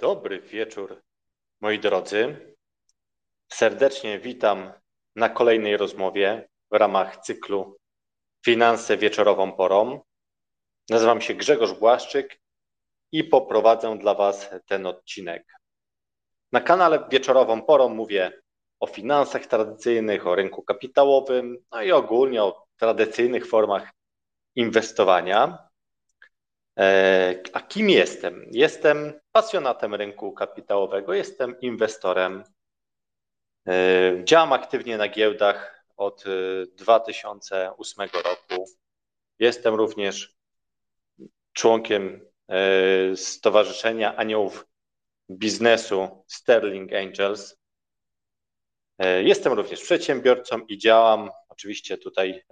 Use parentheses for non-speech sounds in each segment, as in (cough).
Dobry wieczór, moi drodzy. Serdecznie witam na kolejnej rozmowie w ramach cyklu Finanse wieczorową porą. Nazywam się Grzegorz Błaszczyk i poprowadzę dla Was ten odcinek. Na kanale Wieczorową Porą mówię o finansach tradycyjnych, o rynku kapitałowym, no i ogólnie o tradycyjnych formach inwestowania. E, a kim jestem? Jestem pasjonatem rynku kapitałowego, jestem inwestorem. E, działam aktywnie na giełdach od 2008 e, roku. Jestem również członkiem Stowarzyszenia Aniołów Biznesu Sterling Angels. Jestem również przedsiębiorcą i działam oczywiście tutaj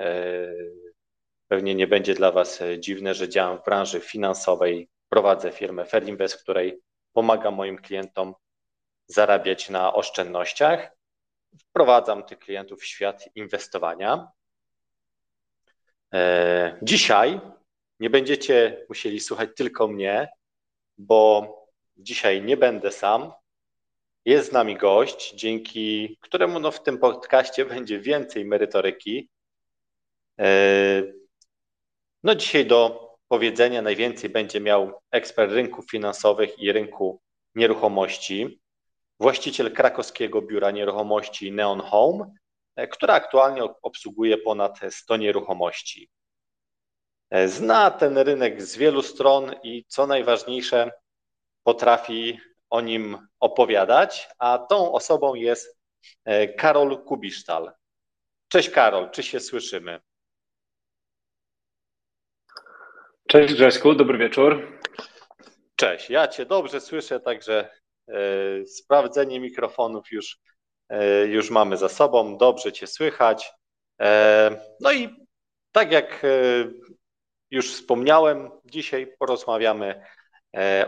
Pewnie nie będzie dla Was e, dziwne, że działam w branży finansowej, prowadzę firmę Ferinvest, której pomagam moim klientom zarabiać na oszczędnościach. Wprowadzam tych klientów w świat inwestowania. E, dzisiaj nie będziecie musieli słuchać tylko mnie, bo dzisiaj nie będę sam. Jest z nami gość, dzięki któremu no w tym podcaście (laughs) będzie więcej merytoryki. E, no dzisiaj do powiedzenia najwięcej będzie miał ekspert rynków finansowych i rynku nieruchomości, właściciel krakowskiego biura nieruchomości Neon Home, e, która aktualnie obsługuje ponad 100 nieruchomości. E, zna ten rynek z wielu stron i co najważniejsze, potrafi o nim opowiadać, a tą osobą jest e, Karol Kubisztal. Cześć Karol, czy się słyszymy? Cześć Grześku, dobry wieczór. Cześć, ja Cię dobrze słyszę, także e, sprawdzenie mikrofonów już, e, już mamy za sobą, dobrze Cię słychać. E, no i tak jak już wspomniałem, dzisiaj porozmawiamy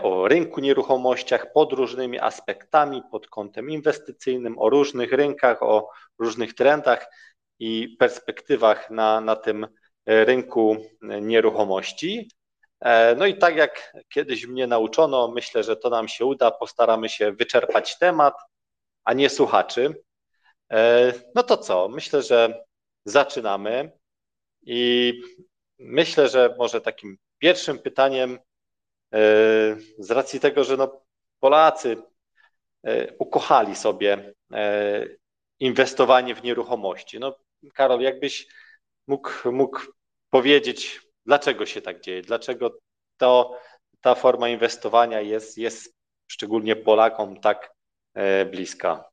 o rynku nieruchomościach pod różnymi aspektami, pod kątem inwestycyjnym, o różnych rynkach, o różnych trendach i perspektywach na, na tym rynku nieruchomości. E, no i tak jak kiedyś mnie nauczono, myślę, że to nam się uda, postaramy się wyczerpać temat, a nie słuchaczy. E, no to co? Myślę, że zaczynamy i myślę, że może takim pierwszym pytaniem, e, z racji tego, że no Polacy ukochali sobie inwestowanie w nieruchomości. No Karol, jakbyś mógł, mógł powiedzieć, dlaczego się tak dzieje, dlaczego to, ta forma inwestowania jest, jest szczególnie Polakom tak e, bliska.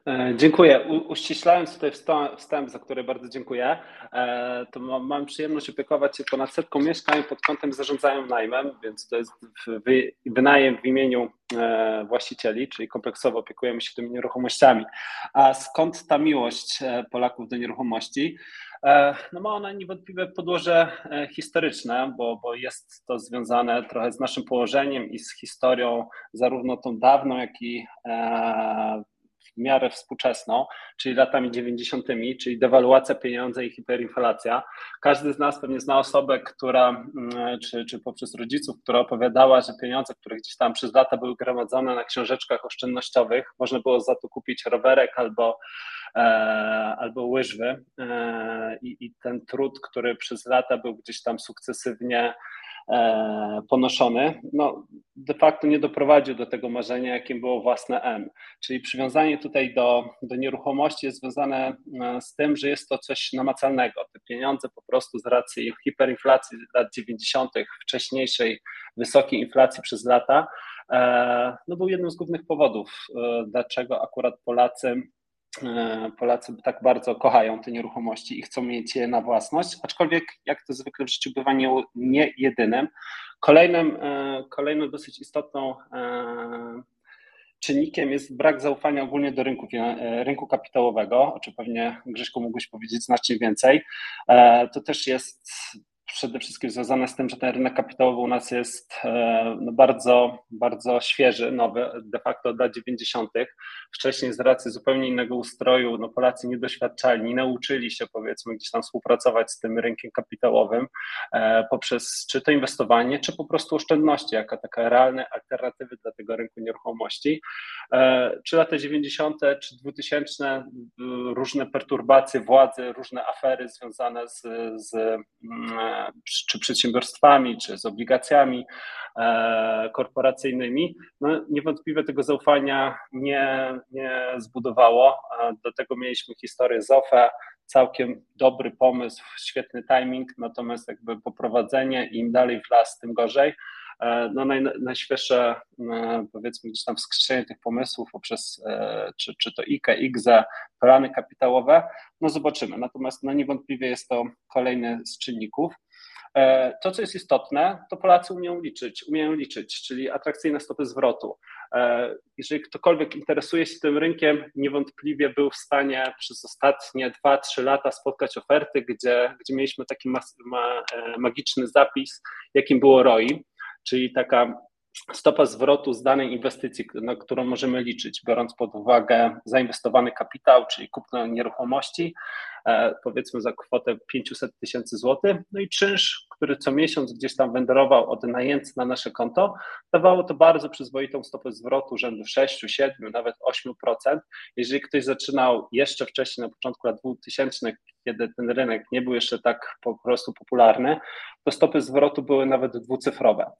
E, dziękuję. U, uściślając tutaj wstęp, za który bardzo dziękuję, e, to mam, mam, przyjemność opiekować się ponad setką mieszkań pod kątem zarządzają najmem, więc to jest wynajem w imieniu e, właścicieli, czyli kompleksowo opiekujemy się tymi nieruchomościami. A skąd ta miłość Polaków do nieruchomości? No ma ona niewątpliwe podłoże historyczne, bo, bo jest to związane trochę z naszym położeniem i z historią, zarówno tą dawną, jak i w miarę współczesną, czyli latami 90., czyli dewaluacja pieniądza i hiperinflacja. Każdy z nas pewnie zna osobę, która, mm, czy, czy poprzez rodziców, która opowiadała, że pieniądze, które gdzieś tam przez lata były gromadzone na książeczkach oszczędnościowych, można było za to kupić rowerek albo e, albo łyżwy e, i, i ten trud, który przez lata był gdzieś tam sukcesywnie ponoszony, no, de facto nie doprowadził do tego marzenia, jakim było własne M. Czyli przywiązanie tutaj do, do nieruchomości jest związane e, z tym, że jest to coś namacalnego. Te pieniądze po prostu z racji hiperinflacji lat 90., wcześniejszej wysokiej inflacji przez lata, e, no był jednym z głównych powodów, dlaczego akurat Polacy E, Polacy tak bardzo kochają te nieruchomości i chcą mieć je na własność, aczkolwiek jak to zwykle w życiu bywa nie, nie jedynym. Kolejnym, e, kolejną dosyć istotną e, czynnikiem jest brak zaufania ogólnie do rynku, rynku kapitałowego, o czym pewnie Grześku mógłbyś powiedzieć znacznie więcej. To też jest przede wszystkim związane z tym, że ten rynek kapitałowy u nas jest e, no bardzo, bardzo świeży, nowy, de facto od lat 90. Wcześniej z racji zupełnie innego ustroju, no Polacy nie doświadczali, nie nauczyli się powiedzmy gdzieś tam współpracować z tym rynkiem kapitałowym e, poprzez czy to inwestowanie, czy po prostu oszczędności, jako taka realne alternatywy dla tego rynku nieruchomości. E, czy lata 90. czy 2000 różne perturbacje władzy, różne afery związane z, z czy przedsiębiorstwami, czy z obligacjami e, korporacyjnymi, no niewątpliwie tego zaufania nie, nie zbudowało. Do tego mieliśmy historię z OFE, całkiem dobry pomysł, świetny timing, natomiast jakby poprowadzenie im dalej w las, tym gorzej. E, no naj, najświeższe e, powiedzmy gdzieś tam wskrzeszenie tych pomysłów poprzez czy, czy to IKE, IGZE, plany kapitałowe, no zobaczymy. Natomiast no niewątpliwie jest to kolejny z czynników. To, co jest istotne, to Polacy umieją liczyć, umieją liczyć, czyli atrakcyjne stopy zwrotu. Jeżeli ktokolwiek interesuje się tym rynkiem, niewątpliwie był w stanie przez ostatnie 2-3 lata spotkać oferty, gdzie, gdzie mieliśmy taki magiczny zapis, jakim było ROI czyli taka stopa zwrotu z danej inwestycji, na którą możemy liczyć, biorąc pod uwagę zainwestowany kapitał, czyli kupno nieruchomości, e, powiedzmy za kwotę 500 tysięcy złotych, no i czynsz, który co miesiąc gdzieś tam wędrował od najemcy na nasze konto, dawało to bardzo przyzwoitą stopę zwrotu rzędu 6, 7, nawet 8%. Jeżeli ktoś zaczynał jeszcze wcześniej, na początku lat 2000, kiedy ten rynek nie był jeszcze tak po prostu popularny, to stopy zwrotu były nawet dwucyfrowe.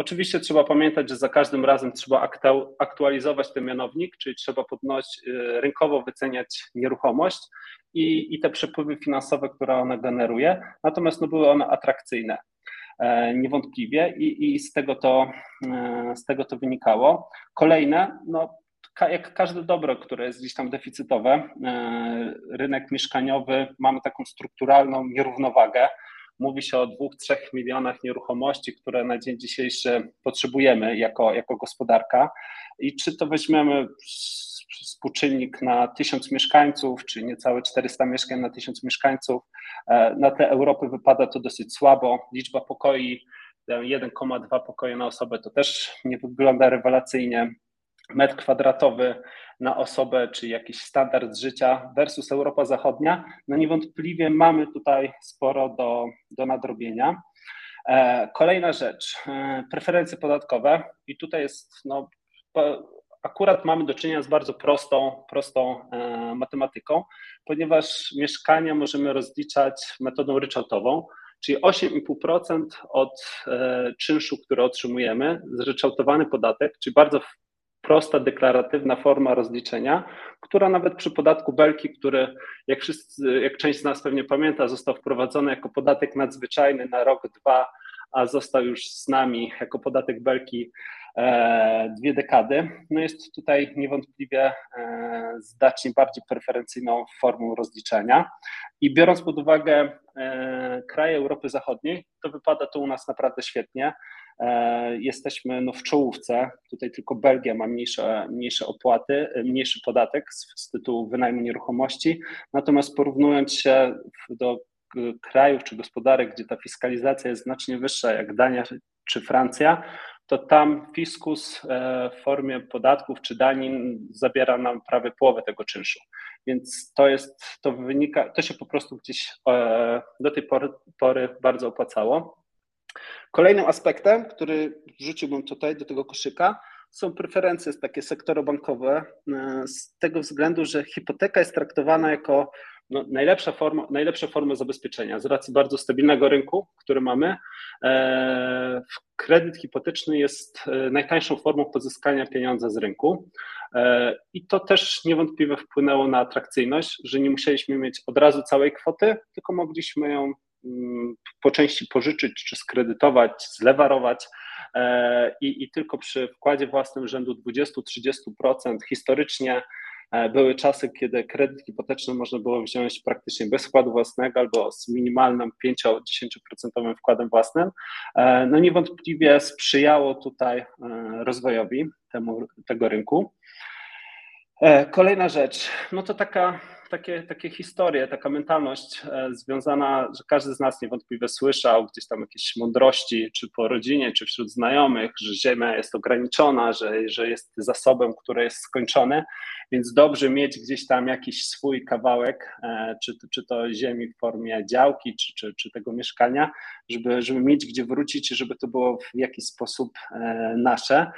Oczywiście trzeba pamiętać, że za każdym razem trzeba aktualizować ten mianownik, czyli trzeba podnosić, y, rynkowo wyceniać nieruchomość i, i te przepływy finansowe, które ona generuje, natomiast no, były one atrakcyjne e, niewątpliwie i, i z, tego to, e, z tego to wynikało. Kolejne, no, jak każde dobro, które jest gdzieś tam deficytowe, e, rynek mieszkaniowy, mamy taką strukturalną nierównowagę. Mówi się o dwóch, trzech milionach nieruchomości, które na dzień dzisiejszy potrzebujemy jako, jako gospodarka. I czy to weźmiemy współczynnik na tysiąc mieszkańców, czy niecałe 400 mieszkań na tysiąc mieszkańców, e, na te Europy wypada to dosyć słabo. Liczba pokoi 1,2 pokoje na osobę to też nie wygląda rewelacyjnie metr kwadratowy na osobę, czy jakiś standard życia versus Europa Zachodnia, no niewątpliwie mamy tutaj sporo do, do nadrobienia. E, kolejna rzecz, e, preferencje podatkowe i tutaj jest, no, akurat mamy do czynienia z bardzo prostą, prostą e, matematyką, ponieważ mieszkania możemy rozliczać metodą ryczałtową, czyli 8,5% od czynszu, który otrzymujemy, zryczałtowany podatek, czyli bardzo prosta, deklaratywna forma rozliczenia, która nawet przy podatku Belki, który jak, wszyscy, jak część z nas pewnie pamięta, został wprowadzony jako podatek nadzwyczajny na rok, dwa, a został już z nami jako podatek Belki dwie dekady. No jest tutaj niewątpliwie e, znacznie bardziej preferencyjną formą rozliczenia. I biorąc pod uwagę e, kraje Europy Zachodniej, to wypada to u nas naprawdę świetnie. E, jesteśmy no, w czołówce. Tutaj tylko Belgia ma mniejsze, mniejsze opłaty, mniejszy podatek z, z tytułu wynajmu nieruchomości. Natomiast porównując się do krajów czy gospodarek, gdzie ta fiskalizacja jest znacznie wyższa, jak Dania czy Francja, to tam fiskus e, w formie podatków czy danin zabiera nam prawie połowę tego czynszu. Więc to jest, to wynika, to się po prostu gdzieś e, do tej pory, pory bardzo opłacało. Kolejnym aspektem, który wrzuciłbym tutaj do tego koszyka, są preferencje takie sektorobankowe, e, z tego względu, że hipoteka jest traktowana jako no, najlepsza, forma, najlepsza forma zabezpieczenia z racji bardzo stabilnego rynku, który mamy. E, kredyt hipoteczny jest e, najtańszą formą pozyskania pieniądza z rynku i to też niewątpliwie wpłynęło na atrakcyjność, że nie musieliśmy mieć od razu całej kwoty, tylko mogliśmy ją po części pożyczyć czy skredytować, zlewarować e, i, i tylko przy wkładzie własnym rzędu 20-30% historycznie e, były czasy, kiedy kredyt hipoteczny można było wziąć praktycznie bez wkładu własnego albo z minimalnym 5-10% wkładem własnym. E, no niewątpliwie sprzyjało tutaj rozwojowi temu, tego rynku. Kolejna rzecz, no to taka takie, takie historie, taka mentalność e, związana, że każdy z nas niewątpliwie słyszał gdzieś tam jakieś mądrości, czy po rodzinie, czy wśród znajomych, że Ziemia jest ograniczona, że, że jest zasobem, który jest skończony, więc dobrze mieć gdzieś tam jakiś swój kawałek, e, czy, czy to ziemi w formie działki, czy, czy, czy tego mieszkania, żeby, żeby mieć gdzie wrócić, żeby to było w jakiś sposób nasze.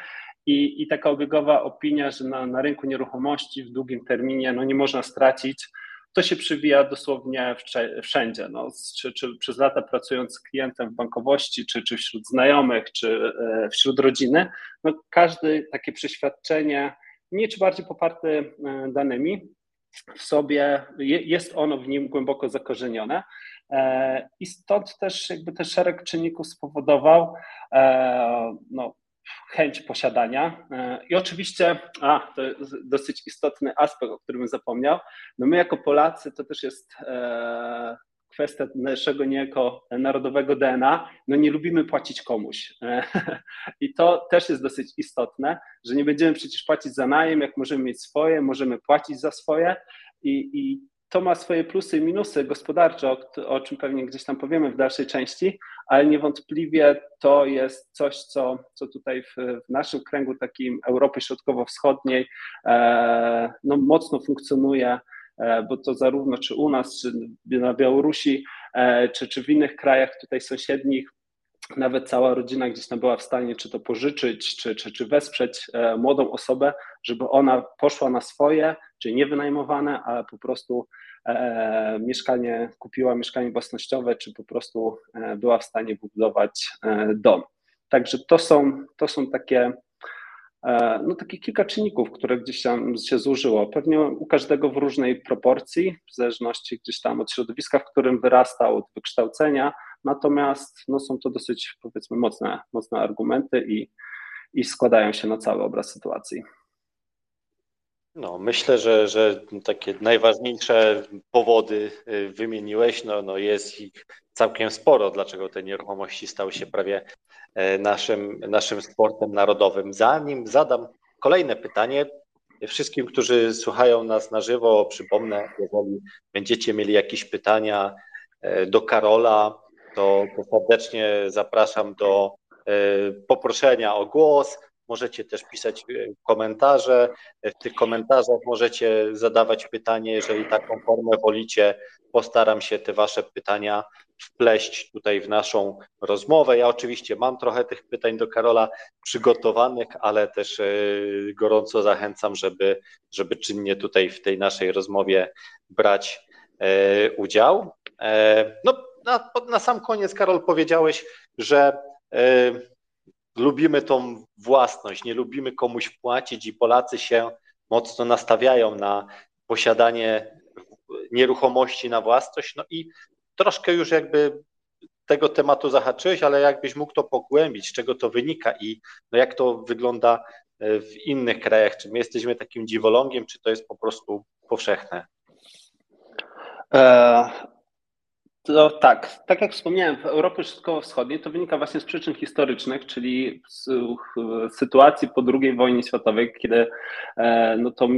I, i taka obiegowa opinia, że na, na rynku nieruchomości w długim terminie no nie można stracić, to się przywija dosłownie wszędzie. No, czy, czy przez lata pracując z klientem w bankowości, czy, czy wśród znajomych, czy e, wśród rodziny, no każde takie przeświadczenie, mniej czy bardziej poparte e, danymi, w sobie, jest ono w nim głęboko zakorzenione. E, I stąd też jakby ten szereg czynników spowodował no, chęć posiadania. E, I oczywiście, a to jest dosyć istotny aspekt, o którym zapomniał. No my jako Polacy to też jest e, kwestia naszego niejako narodowego DNA, no nie lubimy płacić komuś. E, (laughs) I to też jest dosyć istotne, że nie będziemy przecież płacić za najem, jak możemy mieć swoje, możemy płacić za swoje i, i to ma swoje plusy i minusy gospodarcze, o, o, czym pewnie gdzieś tam powiemy w dalszej części, ale niewątpliwie to jest coś, co, co tutaj w, w naszym kręgu takim Europy Środkowo-Wschodniej e, no, mocno funkcjonuje, e, bo to zarówno czy u nas, czy na Białorusi, e, czy, czy w innych krajach tutaj sąsiednich, nawet cała rodzina gdzieś tam była w stanie czy to pożyczyć, czy, czy, czy wesprzeć e, młodą osobę, żeby ona poszła na swoje, czyli nie wynajmowane, ale po prostu e, mieszkanie, kupiła mieszkanie własnościowe, czy po prostu e, była w stanie budować dom. Także to są, to są takie, no takie kilka czynników, które gdzieś tam się zużyło. Pewnie u każdego w różnej proporcji, w zależności gdzieś tam od środowiska, w którym wyrastał, od wykształcenia, natomiast no, są to dosyć powiedzmy mocne, mocne argumenty i, i składają się na cały obraz sytuacji. No, myślę, że, że takie najważniejsze powody y, wymieniłeś. No, no jest ich całkiem sporo, dlaczego te nieruchomości stały się prawie e, naszym, naszym sportem narodowym. Zanim zadam kolejne pytanie, wszystkim, którzy słuchają nas na żywo, przypomnę, jeżeli będziecie mieli jakieś pytania e, do Karola, to, to serdecznie zapraszam do e, poproszenia o głos Możecie też pisać e, komentarze. W tych komentarzach możecie zadawać pytanie, jeżeli taką formę wolicie. Postaram się te Wasze pytania wpleść tutaj w naszą rozmowę. Ja oczywiście mam trochę tych pytań do Karola przygotowanych, ale też e, gorąco zachęcam, żeby, żeby czynnie tutaj w tej naszej rozmowie brać udział. No, na, na sam koniec, Karol, powiedziałeś, że lubimy tą własność, nie lubimy komuś płacić i Polacy się mocno nastawiają na posiadanie nieruchomości na własność. No i troszkę już jakby tego tematu zahaczyłeś, ale jakbyś mógł to pogłębić, z czego to wynika i no jak to wygląda w innych krajach? Czy my jesteśmy takim dziwolągiem, czy to jest po prostu powszechne? To tak, tak jak wspomniałem, w Europie Środkowo-Wschodniej to wynika właśnie z przyczyn historycznych, czyli z sytuacji po II wojnie światowej, kiedy e, no to e,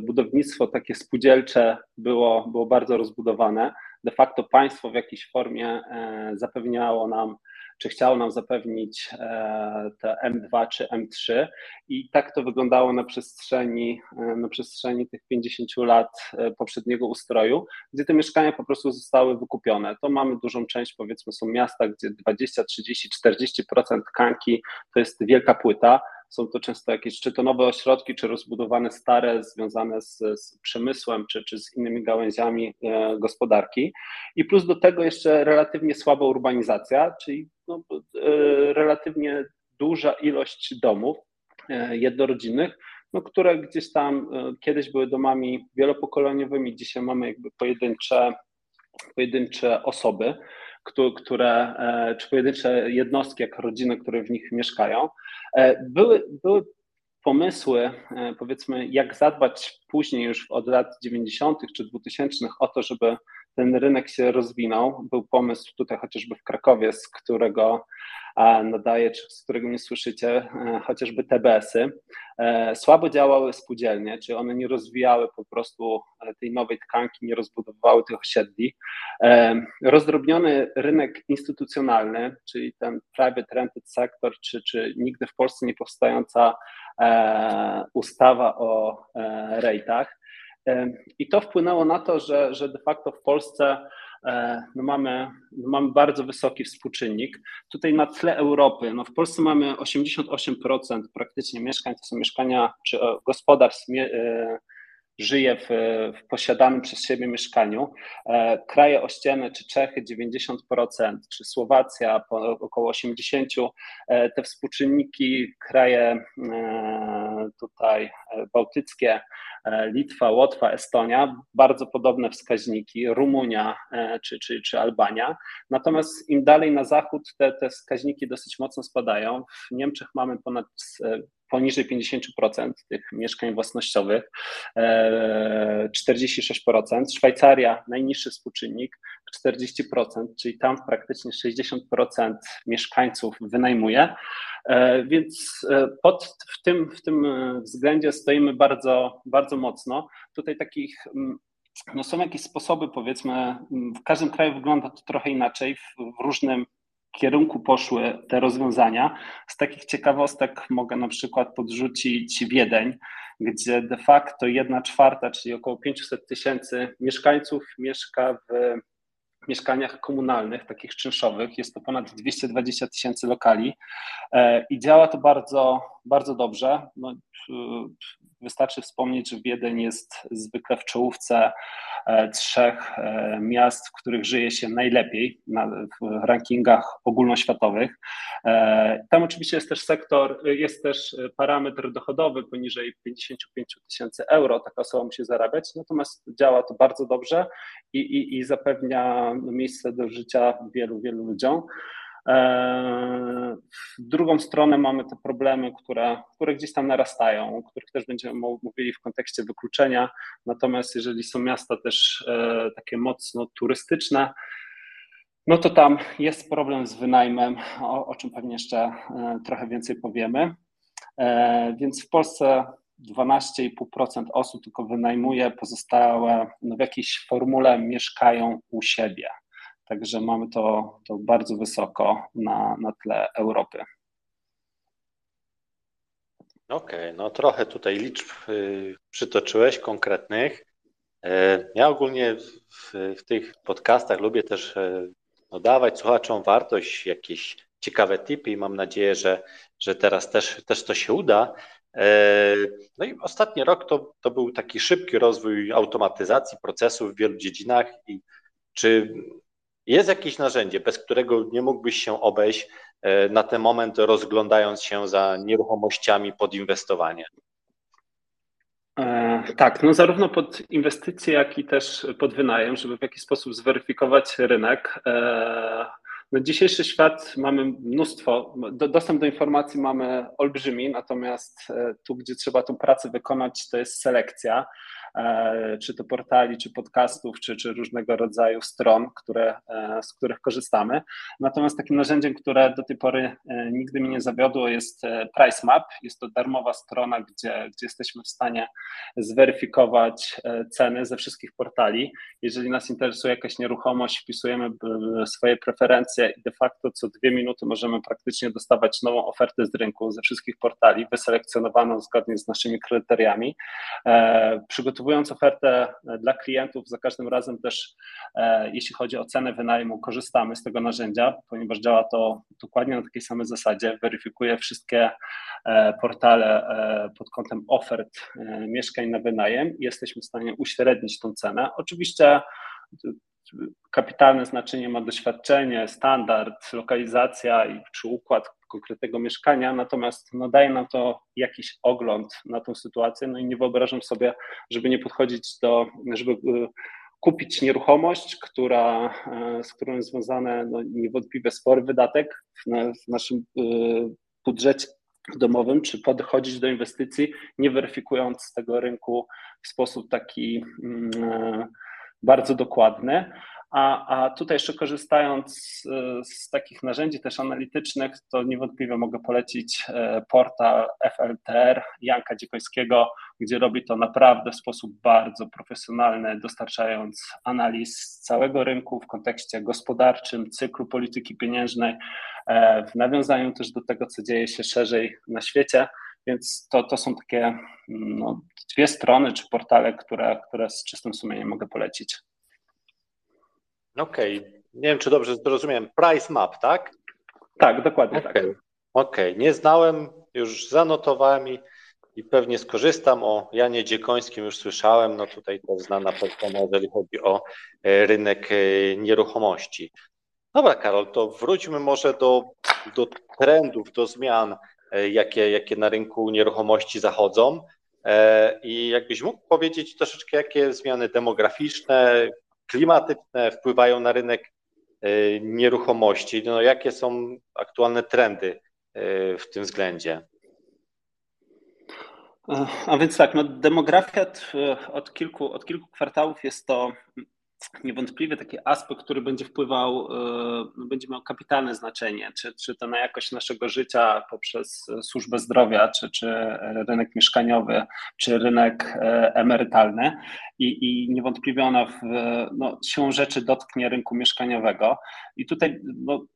budownictwo takie spółdzielcze było, było bardzo rozbudowane. De facto państwo w jakiejś formie e, zapewniało nam czy chciało nam zapewnić e, te M2 czy M3 i tak to wyglądało na przestrzeni, e, na przestrzeni tych 50 lat e, poprzedniego ustroju, gdzie te mieszkania po prostu zostały wykupione. To mamy dużą część, powiedzmy są miasta, gdzie 20, 30, 40% tkanki to jest wielka płyta, są to często jakieś czy to nowe ośrodki, czy rozbudowane stare, związane z, z przemysłem, czy, czy z innymi gałęziami e, gospodarki. I plus do tego jeszcze relatywnie słaba urbanizacja, czyli no, e, relatywnie duża ilość domów e, jednorodzinnych, no, które gdzieś tam kiedyś były domami wielopokoleniowymi, dzisiaj mamy jakby pojedyncze, pojedyncze osoby które, e, czy pojedyncze jednostki, jak rodziny, które w nich mieszkają. E, były, były pomysły, e, powiedzmy, jak zadbać później już od lat 90. czy 2000 o to, żeby ten rynek się rozwinął. Był pomysł tutaj chociażby w Krakowie, z którego nadaje, czy z którego nie słyszycie, e, chociażby TBS-y. E, słabo działały spółdzielnie, czy one nie rozwijały po prostu e, tej nowej tkanki, nie rozbudowywały tych osiedli. Rozdrobniony rynek instytucjonalny, czyli ten private rented sector, czy, czy nigdy w Polsce nie powstająca ustawa o rejtach. I to wpłynęło na to, że, że de facto w Polsce E, no mamy, no mamy bardzo wysoki współczynnik. Tutaj na tle Europy, no w Polsce mamy 88% praktycznie mieszkań, to są mieszkania czy e, gospodarstw e, żyje w, w, posiadanym przez siebie mieszkaniu. Kraje ościenne, czy Czechy 90%, czy Słowacja około 80%. Te współczynniki, kraje tutaj bałtyckie E, Litwa, Łotwa, Estonia, bardzo podobne wskaźniki, Rumunia e, czy, czy, czy Albania. Natomiast im dalej na zachód te, te wskaźniki dosyć mocno spadają. W Niemczech mamy ponad e, poniżej 50% tych mieszkań własnościowych, 46%. Szwajcaria najniższy współczynnik, 40%, czyli tam praktycznie 60% mieszkańców wynajmuje. E, więc e, pod, w, tym, w tym e, względzie stoimy bardzo, bardzo mocno. Tutaj takich mm, no są jakieś sposoby, powiedzmy, mm, w każdym kraju wygląda to trochę inaczej, w różnym kierunku poszły te rozwiązania. Z takich ciekawostek mogę na przykład podrzucić Wiedeń, gdzie de facto jedna czwarta, czyli około 500 tysięcy mieszkańców mieszka w mieszkaniach komunalnych, takich czynszowych. Jest to ponad 220 tysięcy lokali e, i działa to bardzo, bardzo dobrze. No, wystarczy wspomnieć, że Wiedeń jest zwykle w czołówce e, trzech e, miast, w których żyje się najlepiej na, w rankingach ogólnoświatowych. Tam oczywiście jest też sektor, jest też parametr dochodowy poniżej 55 tysięcy euro, taka osoba musi zarabiać, natomiast działa to bardzo dobrze i, i, i zapewnia miejsce do życia wielu, wielu ludziom. E, w drugą stronę mamy te problemy, które, które gdzieś tam narastają, o których też będziemy mówili w kontekście wykluczenia. Natomiast jeżeli są miasta też e, takie mocno turystyczne, no to tam jest problem z wynajmem, o, o czym pewnie jeszcze e, trochę więcej powiemy. Więc w Polsce 12,5% osób tylko wynajmuje, pozostałe no w jakiejś formule mieszkają u siebie. Także mamy to, to bardzo wysoko na, na tle Europy. Okej, okay, no trochę tutaj liczb y, przytoczyłeś konkretnych. E, ja ogólnie w, w tych podcastach lubię też e, no, dawać słuchaczom wartość, jakieś ciekawe tipy i mam nadzieję, że, że teraz też, też to się uda. E, no i ostatni rok to, to był taki szybki rozwój automatyzacji procesów w wielu dziedzinach i czy jest jakieś narzędzie, bez którego nie mógłbyś się obejść e, na ten moment, rozglądając się za nieruchomościami pod inwestowanie? E, tak, no zarówno pod inwestycje, jak i też pod wynajem, żeby w jakiś sposób zweryfikować rynek. E, no dzisiejszy świat mamy mnóstwo, dostęp do informacji mamy olbrzymi, natomiast tu, gdzie trzeba tą pracę wykonać, to jest selekcja. E, czy to portali, czy podcastów, czy, czy różnego rodzaju stron, które, e, z których korzystamy. Natomiast takim narzędziem, które do tej pory e, nigdy mi nie zawiodło, jest Price Map. Jest to darmowa strona, gdzie, gdzie jesteśmy w stanie zweryfikować ceny ze wszystkich portali. Jeżeli nas interesuje jakaś nieruchomość, wpisujemy swoje preferencje i de facto co dwie minuty możemy praktycznie dostawać nową ofertę z rynku ze wszystkich portali, wyselekcjonowaną zgodnie z naszymi kryteriami. Przygotowujemy przygotowując ofertę e, dla klientów, za każdym razem też, e, jeśli chodzi o cenę wynajmu, korzystamy z tego narzędzia, ponieważ działa to dokładnie na takiej samej zasadzie. Weryfikuje wszystkie e, portale pod kątem ofert mieszkań na wynajem i jesteśmy w stanie uśrednić tą cenę. Oczywiście kapitalne znaczenie ma doświadczenie, standard, lokalizacja i czy układ konkretnego mieszkania, natomiast no, daje nam to jakiś ogląd na tą sytuację, no i nie wyobrażam sobie, żeby nie podchodzić do, żeby y, kupić nieruchomość, która, y, z którą jest związane no, niewątpliwie spory wydatek w, naszym y, budżecie domowym, czy podchodzić do inwestycji, nie weryfikując tego rynku w sposób taki mm, bardzo dokładny. A, a tutaj jeszcze korzystając z, z, takich narzędzi też analitycznych, to niewątpliwie mogę polecić e, portal FLTR Janka Dziekońskiego, gdzie robi to naprawdę w sposób bardzo profesjonalny, dostarczając analiz całego rynku w kontekście gospodarczym, cyklu polityki pieniężnej, e, w nawiązaniu też do tego, co dzieje się szerzej na świecie. Więc to, to są takie no, dwie strony czy portale, które, które z czystym sumieniem mogę polecić. Okej, okay. nie wiem, czy dobrze zrozumiałem. Price map, tak? Tak, dokładnie okay. tak. Okej, okay. nie znałem, już zanotowałem i, i pewnie skorzystam. O Janie Dziekońskim już słyszałem, no tutaj to znana persona, jeżeli chodzi o e, rynek e, nieruchomości. Dobra, Karol, to wróćmy może do, do trendów, do zmian, jakie, jakie na rynku nieruchomości zachodzą. I jakbyś mógł powiedzieć troszeczkę, jakie zmiany demograficzne, klimatyczne wpływają na rynek e, nieruchomości. No, jakie są aktualne trendy e, w tym względzie? A więc tak, no demografia od kilku, od kilku kwartałów jest to niewątpliwie taki aspekt, który będzie wpływał, e, będzie miał kapitalne znaczenie, czy, czy to na jakość naszego życia poprzez służbę zdrowia, czy, czy rynek mieszkaniowy, czy rynek e, emerytalny i, i niewątpliwie ona w, no, siłą rzeczy dotknie rynku mieszkaniowego. I tutaj no,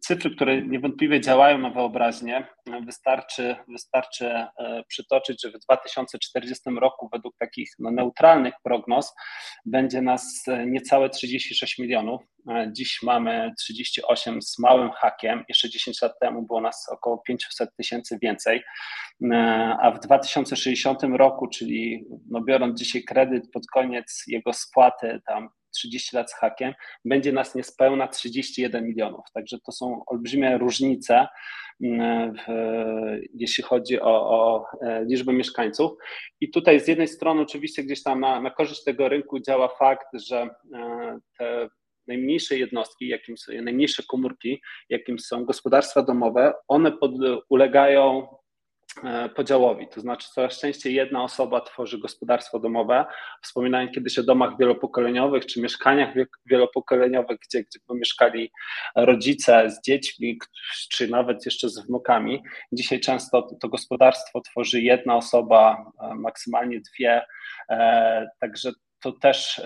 cyfry, które niewątpliwie działają na wyobraźnię, wystarczy, wystarczy e, przytoczyć, że w 2040 roku według takich no, neutralnych prognoz będzie nas e, niecałe 36 milionów. E, dziś mamy 38 z małym hakiem, jeszcze 10 lat temu było nas około 500 tysięcy więcej, a w 2060 roku, czyli no biorąc dzisiaj kredyt pod koniec jego spłaty, tam 30 lat z hakiem, będzie nas niespełna 31 milionów. Także to są olbrzymie różnice, mm, jeśli chodzi o, o, e, liczbę mieszkańców. I tutaj z jednej strony oczywiście gdzieś tam na, na korzyść tego rynku działa fakt, że e, te najmniejsze jednostki, jakim są, najmniejsze komórki, jakim są gospodarstwa domowe, one pod, ulegają podziałowi, to znaczy coraz częściej jedna osoba tworzy gospodarstwo domowe. Wspominałem kiedyś o domach wielopokoleniowych czy mieszkaniach wielopokoleniowych, gdzie, gdzie mieszkali rodzice z dziećmi, czy nawet jeszcze z wnukami. Dzisiaj często to gospodarstwo tworzy jedna osoba, e, maksymalnie dwie, e, także to też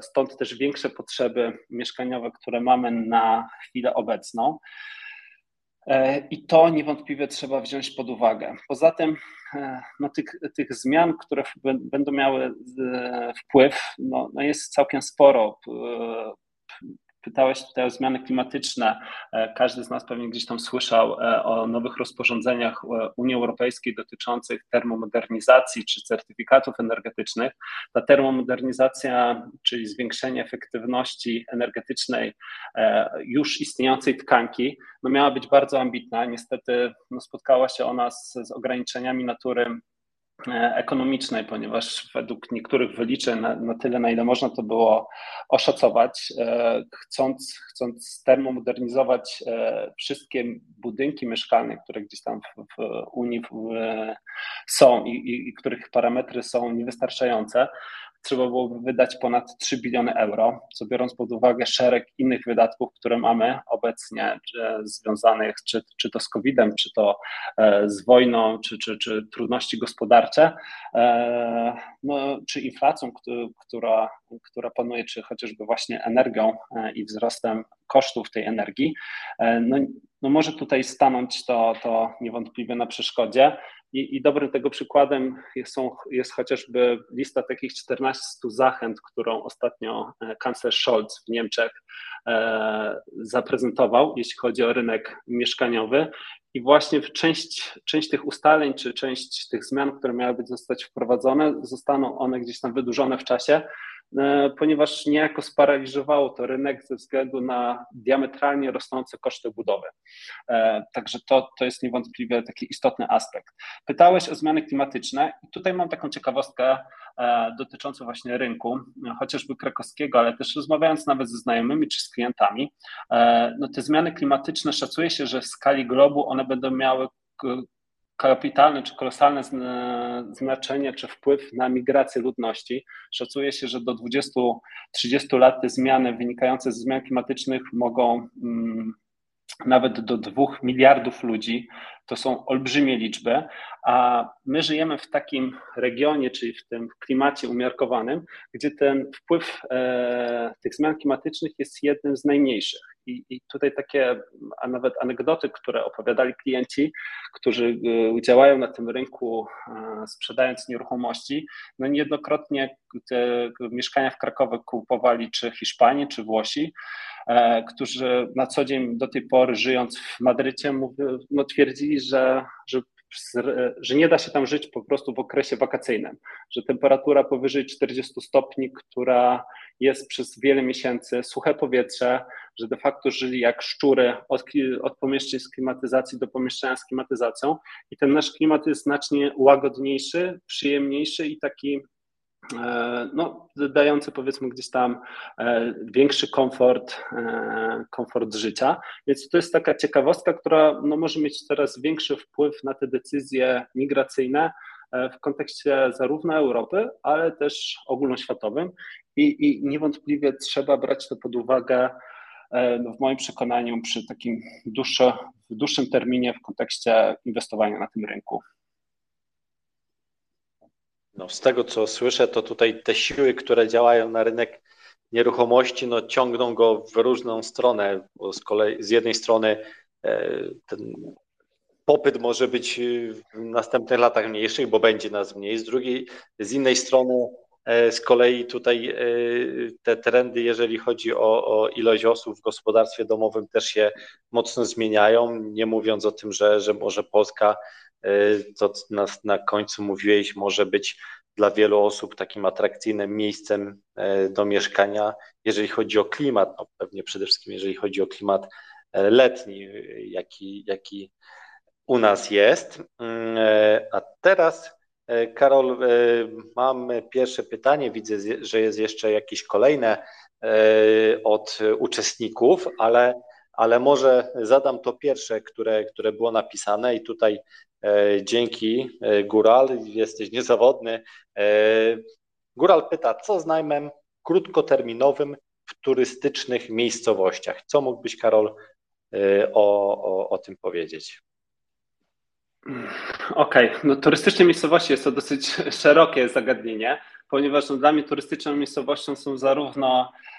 stąd też większe potrzeby mieszkaniowe, które mamy na chwilę obecną. E, I to niewątpliwie trzeba wziąć pod uwagę. Poza tym e, no, tych, tych zmian, które będą miały e, wpływ, no, no jest całkiem sporo. Pytałeś tutaj o zmiany klimatyczne. E, każdy z nas pewnie gdzieś tam słyszał e, o nowych rozporządzeniach e, Unii Europejskiej dotyczących termomodernizacji czy certyfikatów energetycznych. Ta termomodernizacja, czyli zwiększenie efektywności energetycznej już istniejącej tkanki, no miała być bardzo ambitna. Niestety no spotkała się ona z, z ograniczeniami natury ekonomicznej, ponieważ według niektórych wyliczeń na, na, tyle, na ile można to było oszacować, e, chcąc, chcąc termomodernizować e, wszystkie budynki mieszkalne, które gdzieś tam w, Unii są i, i, i których parametry są niewystarczające, trzeba byłoby wydać ponad 3 biliony euro, co biorąc pod uwagę szereg innych wydatków, które mamy obecnie, związanych czy, czy to z COVID-em, czy to e, z wojną, czy, czy, czy trudności gospodarcze, e, no, czy inflacją, która, która panuje, czy chociażby właśnie energią e, i wzrostem kosztów tej energii, no, no może tutaj stanąć to, to niewątpliwie na przeszkodzie. I, I, dobrym tego przykładem jest, są, jest chociażby lista takich 14 zachęt, którą ostatnio e, kanclerz Scholz w Niemczech e, zaprezentował, jeśli chodzi o rynek mieszkaniowy. I właśnie część, część tych ustaleń, czy część tych zmian, które miały być zostać wprowadzone, zostaną one gdzieś tam wydłużone w czasie, ponieważ niejako sparaliżowało to rynek ze względu na diametralnie rosnące koszty budowy. E, także to, to jest niewątpliwie taki istotny aspekt. Pytałeś o zmiany klimatyczne i tutaj mam taką ciekawostkę e, dotyczącą właśnie rynku, chociażby krakowskiego, ale też rozmawiając nawet ze znajomymi czy z klientami, no te zmiany klimatyczne szacuje się, że w skali globu one będą miały kapitalne czy kolosalne znaczenie czy wpływ na migrację ludności. Szacuje się, że do 20-30 lat te zmiany wynikające ze zmian klimatycznych mogą mm, nawet do 2 miliardów ludzi. To są olbrzymie liczby, a my żyjemy w takim regionie, czyli w tym klimacie umiarkowanym, gdzie ten wpływ e, tych zmian klimatycznych jest jednym z najmniejszych. I, I, tutaj takie, a nawet anegdoty, które opowiadali klienci, którzy e, działają na tym rynku, e, sprzedając nieruchomości, no niejednokrotnie te mieszkania w Krakowie kupowali czy Hiszpanie, czy Włosi, e, którzy na co dzień do tej pory żyjąc w Madrycie no twierdzili, że, że że nie da się tam żyć po prostu w okresie wakacyjnym, że temperatura powyżej 40 stopni, która jest przez wiele miesięcy, suche powietrze, że de facto żyli jak szczury od, od pomieszczeń z klimatyzacji do pomieszczenia z klimatyzacją i ten nasz klimat jest znacznie łagodniejszy, przyjemniejszy i taki no, dający powiedzmy gdzieś tam e, większy komfort, e, komfort życia. Więc to jest taka ciekawostka, która no, może mieć teraz większy wpływ na te decyzje migracyjne w kontekście zarówno Europy, ale też ogólnoświatowym i, i niewątpliwie trzeba brać to pod uwagę no, w moim przekonaniu przy takim dłuższe, w dłuższym terminie w kontekście inwestowania na tym rynku. No, z tego co słyszę, to tutaj te siły, które działają na rynek nieruchomości, no, ciągną go w różną stronę, bo z, kolei, z jednej strony e, ten popyt może być w następnych latach mniejszy, bo będzie nas mniej, z drugiej, z innej strony e, z kolei tutaj e, te trendy, jeżeli chodzi o, o, ilość osób w gospodarstwie domowym, też się mocno zmieniają. Nie mówiąc o tym, że, że może Polska to na, na końcu mówiłeś, może być dla wielu osób takim atrakcyjnym miejscem e, do mieszkania, jeżeli chodzi o klimat, no pewnie przede wszystkim jeżeli chodzi o klimat e, letni, jaki, jaki u nas jest. Mm, e, a teraz, Karol, mam pierwsze pytanie. Widzę, że jest jeszcze jakieś kolejne od uczestników, ale, ale może zadam to pierwsze, które, które było napisane i tutaj E, dzięki, e, Góral, jesteś niezawodny. E, Góral pyta, co z najmem krótkoterminowym w turystycznych miejscowościach? Co mógłbyś, Karol, o, o, o tym powiedzieć? Okej, okay. no turystyczne miejscowości jest to dosyć (laughs) szerokie zagadnienie, ponieważ no, dla mnie turystyczną miejscowością są zarówno E,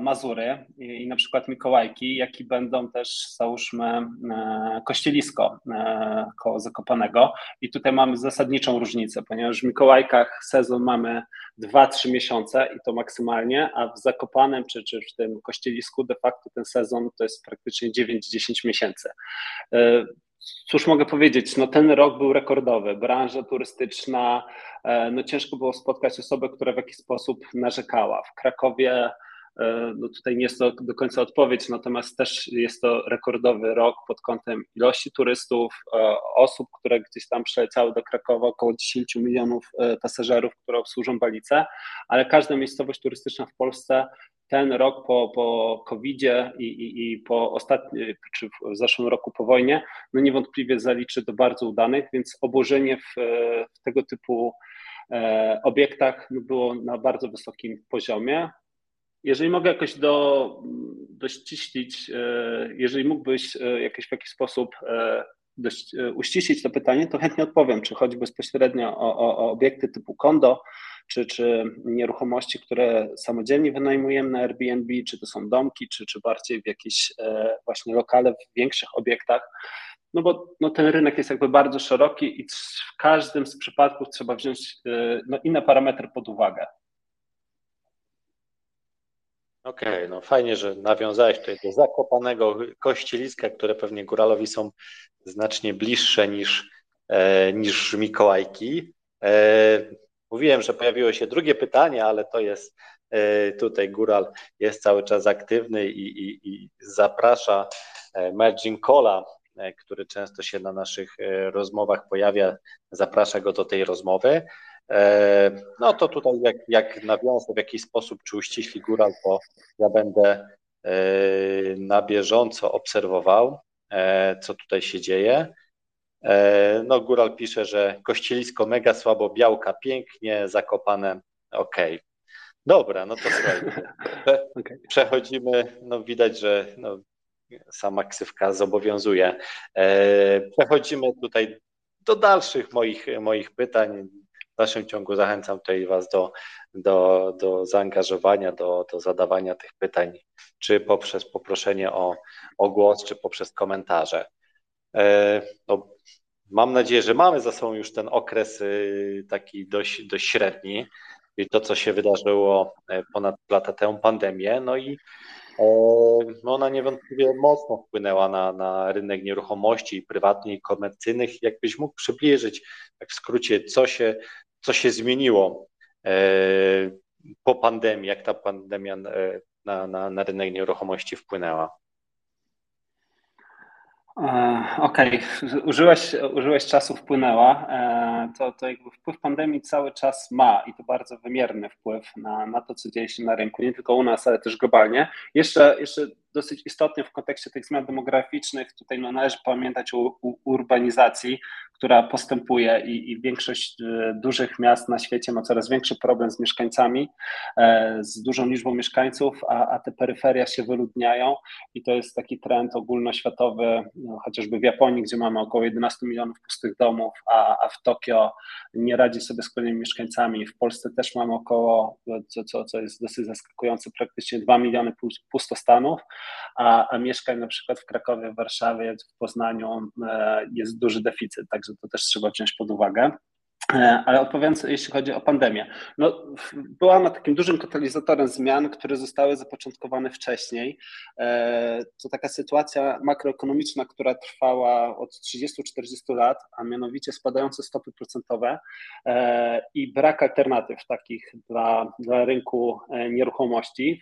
Mazury i na przykład Mikołajki, jak i będą też, załóżmy, e, Kościelisko e, koło Zakopanego. I tutaj mamy zasadniczą różnicę, ponieważ w Mikołajkach sezon mamy 2-3 miesiące i to maksymalnie, a w Zakopanem czy, czy w tym Kościelisku de facto ten sezon to jest praktycznie 9-10 miesięcy. Cóż mogę powiedzieć? No ten rok był rekordowy. Branża turystyczna, e, no ciężko było spotkać osobę, która w jakiś sposób narzekała. W Krakowie, e, no tutaj nie jest to do końca odpowiedź, natomiast też jest to rekordowy rok pod kątem ilości turystów, e, osób, które gdzieś tam przyleciały do Krakowa, około 10 milionów pasażerów, które obsłużą Balice, ale każda miejscowość turystyczna w Polsce ten rok po, po COVID-zie i, i, i po ostatnim, czy w zeszłym roku po wojnie, no niewątpliwie zaliczy do bardzo udanych, więc obłożenie w, w tego typu e, obiektach no było na bardzo wysokim poziomie. Jeżeli mogę jakoś do, dościślić, e, jeżeli mógłbyś e, jakoś w jakiś sposób e, dość uściślić to pytanie, to chętnie odpowiem, czy chodzi bezpośrednio o, o, o obiekty typu kondo, czy, czy nieruchomości, które samodzielnie wynajmujemy na Airbnb, czy to są domki, czy, czy bardziej w jakieś e, właśnie lokale w większych obiektach. No bo no, ten rynek jest jakby bardzo szeroki i w każdym z przypadków trzeba wziąć e, no, inne parametry pod uwagę. Okej, okay, no fajnie, że nawiązałeś tutaj do zakopanego kościeliska, które pewnie góralowi są znacznie bliższe niż, e, niż Mikołajki. Mówiłem, że pojawiło się drugie pytanie, ale to jest e, tutaj Góral jest cały czas aktywny i, i, i zaprasza e, Margin Cola, e, który często się na naszych rozmowach pojawia, zaprasza go do tej rozmowy. No to tutaj jak, jak nawiązę w jakiś sposób, czy uściśli Góral, to ja będę na bieżąco obserwował, co tutaj się dzieje. E, no, Góral pisze, że Kościelisko mega słabo, Białka pięknie, Zakopane ok. Dobra, no to słuchajcie. (laughs) Przechodzimy, no widać, że no, sama ksywka zobowiązuje. E, przechodzimy tutaj do dalszych moich, moich pytań. W dalszym ciągu zachęcam tutaj Was do, do, do zaangażowania, do, do zadawania tych pytań, czy poprzez poproszenie o, o głos, czy poprzez komentarze. E, no, mam nadzieję, że mamy za sobą już ten okres y, taki dość, dość średni, czyli to, co się wydarzyło e, ponad lata temu, pandemię, no i ona niewątpliwie mocno wpłynęła na, na rynek nieruchomości prywatnych i komercyjnych. Jakbyś mógł przybliżyć, tak w skrócie, co się, co się zmieniło e, po pandemii, jak ta pandemia na, na, na rynek nieruchomości wpłynęła? E, okej, okay. użyłeś, użyłeś czasu wpłynęła. To, to jakby wpływ pandemii cały czas ma i to bardzo wymierny wpływ na, na to, co dzieje się na rynku, nie tylko u nas, ale też globalnie. Jeszcze, jeszcze dosyć istotnie w kontekście tych zmian demograficznych, tutaj no, należy pamiętać o, o urbanizacji, która postępuje i, i, większość e, dużych miast na świecie ma coraz większy problem z mieszkańcami, e, z dużą liczbą mieszkańców, a, a te peryferia się wyludniają. I to jest taki trend ogólnoświatowy, no, chociażby w Japonii, gdzie mamy około 11 milionów pustych domów, a, a w Tokio nie radzi sobie z kolejnymi mieszkańcami. W Polsce też mamy około, co, co, co jest dosyć zaskakujące, praktycznie 2 miliony pustostanów, a, a mieszkań na przykład w Krakowie, w Warszawie, w Poznaniu e, jest duży deficyt, także to też trzeba wziąć pod uwagę. E, ale odpowiadając, jeśli chodzi o pandemię, no, była ona takim dużym katalizatorem zmian, które zostały zapoczątkowane wcześniej. E, to taka sytuacja makroekonomiczna, która trwała od 30-40 lat, a mianowicie spadające stopy procentowe i brak alternatyw takich dla, dla rynku nieruchomości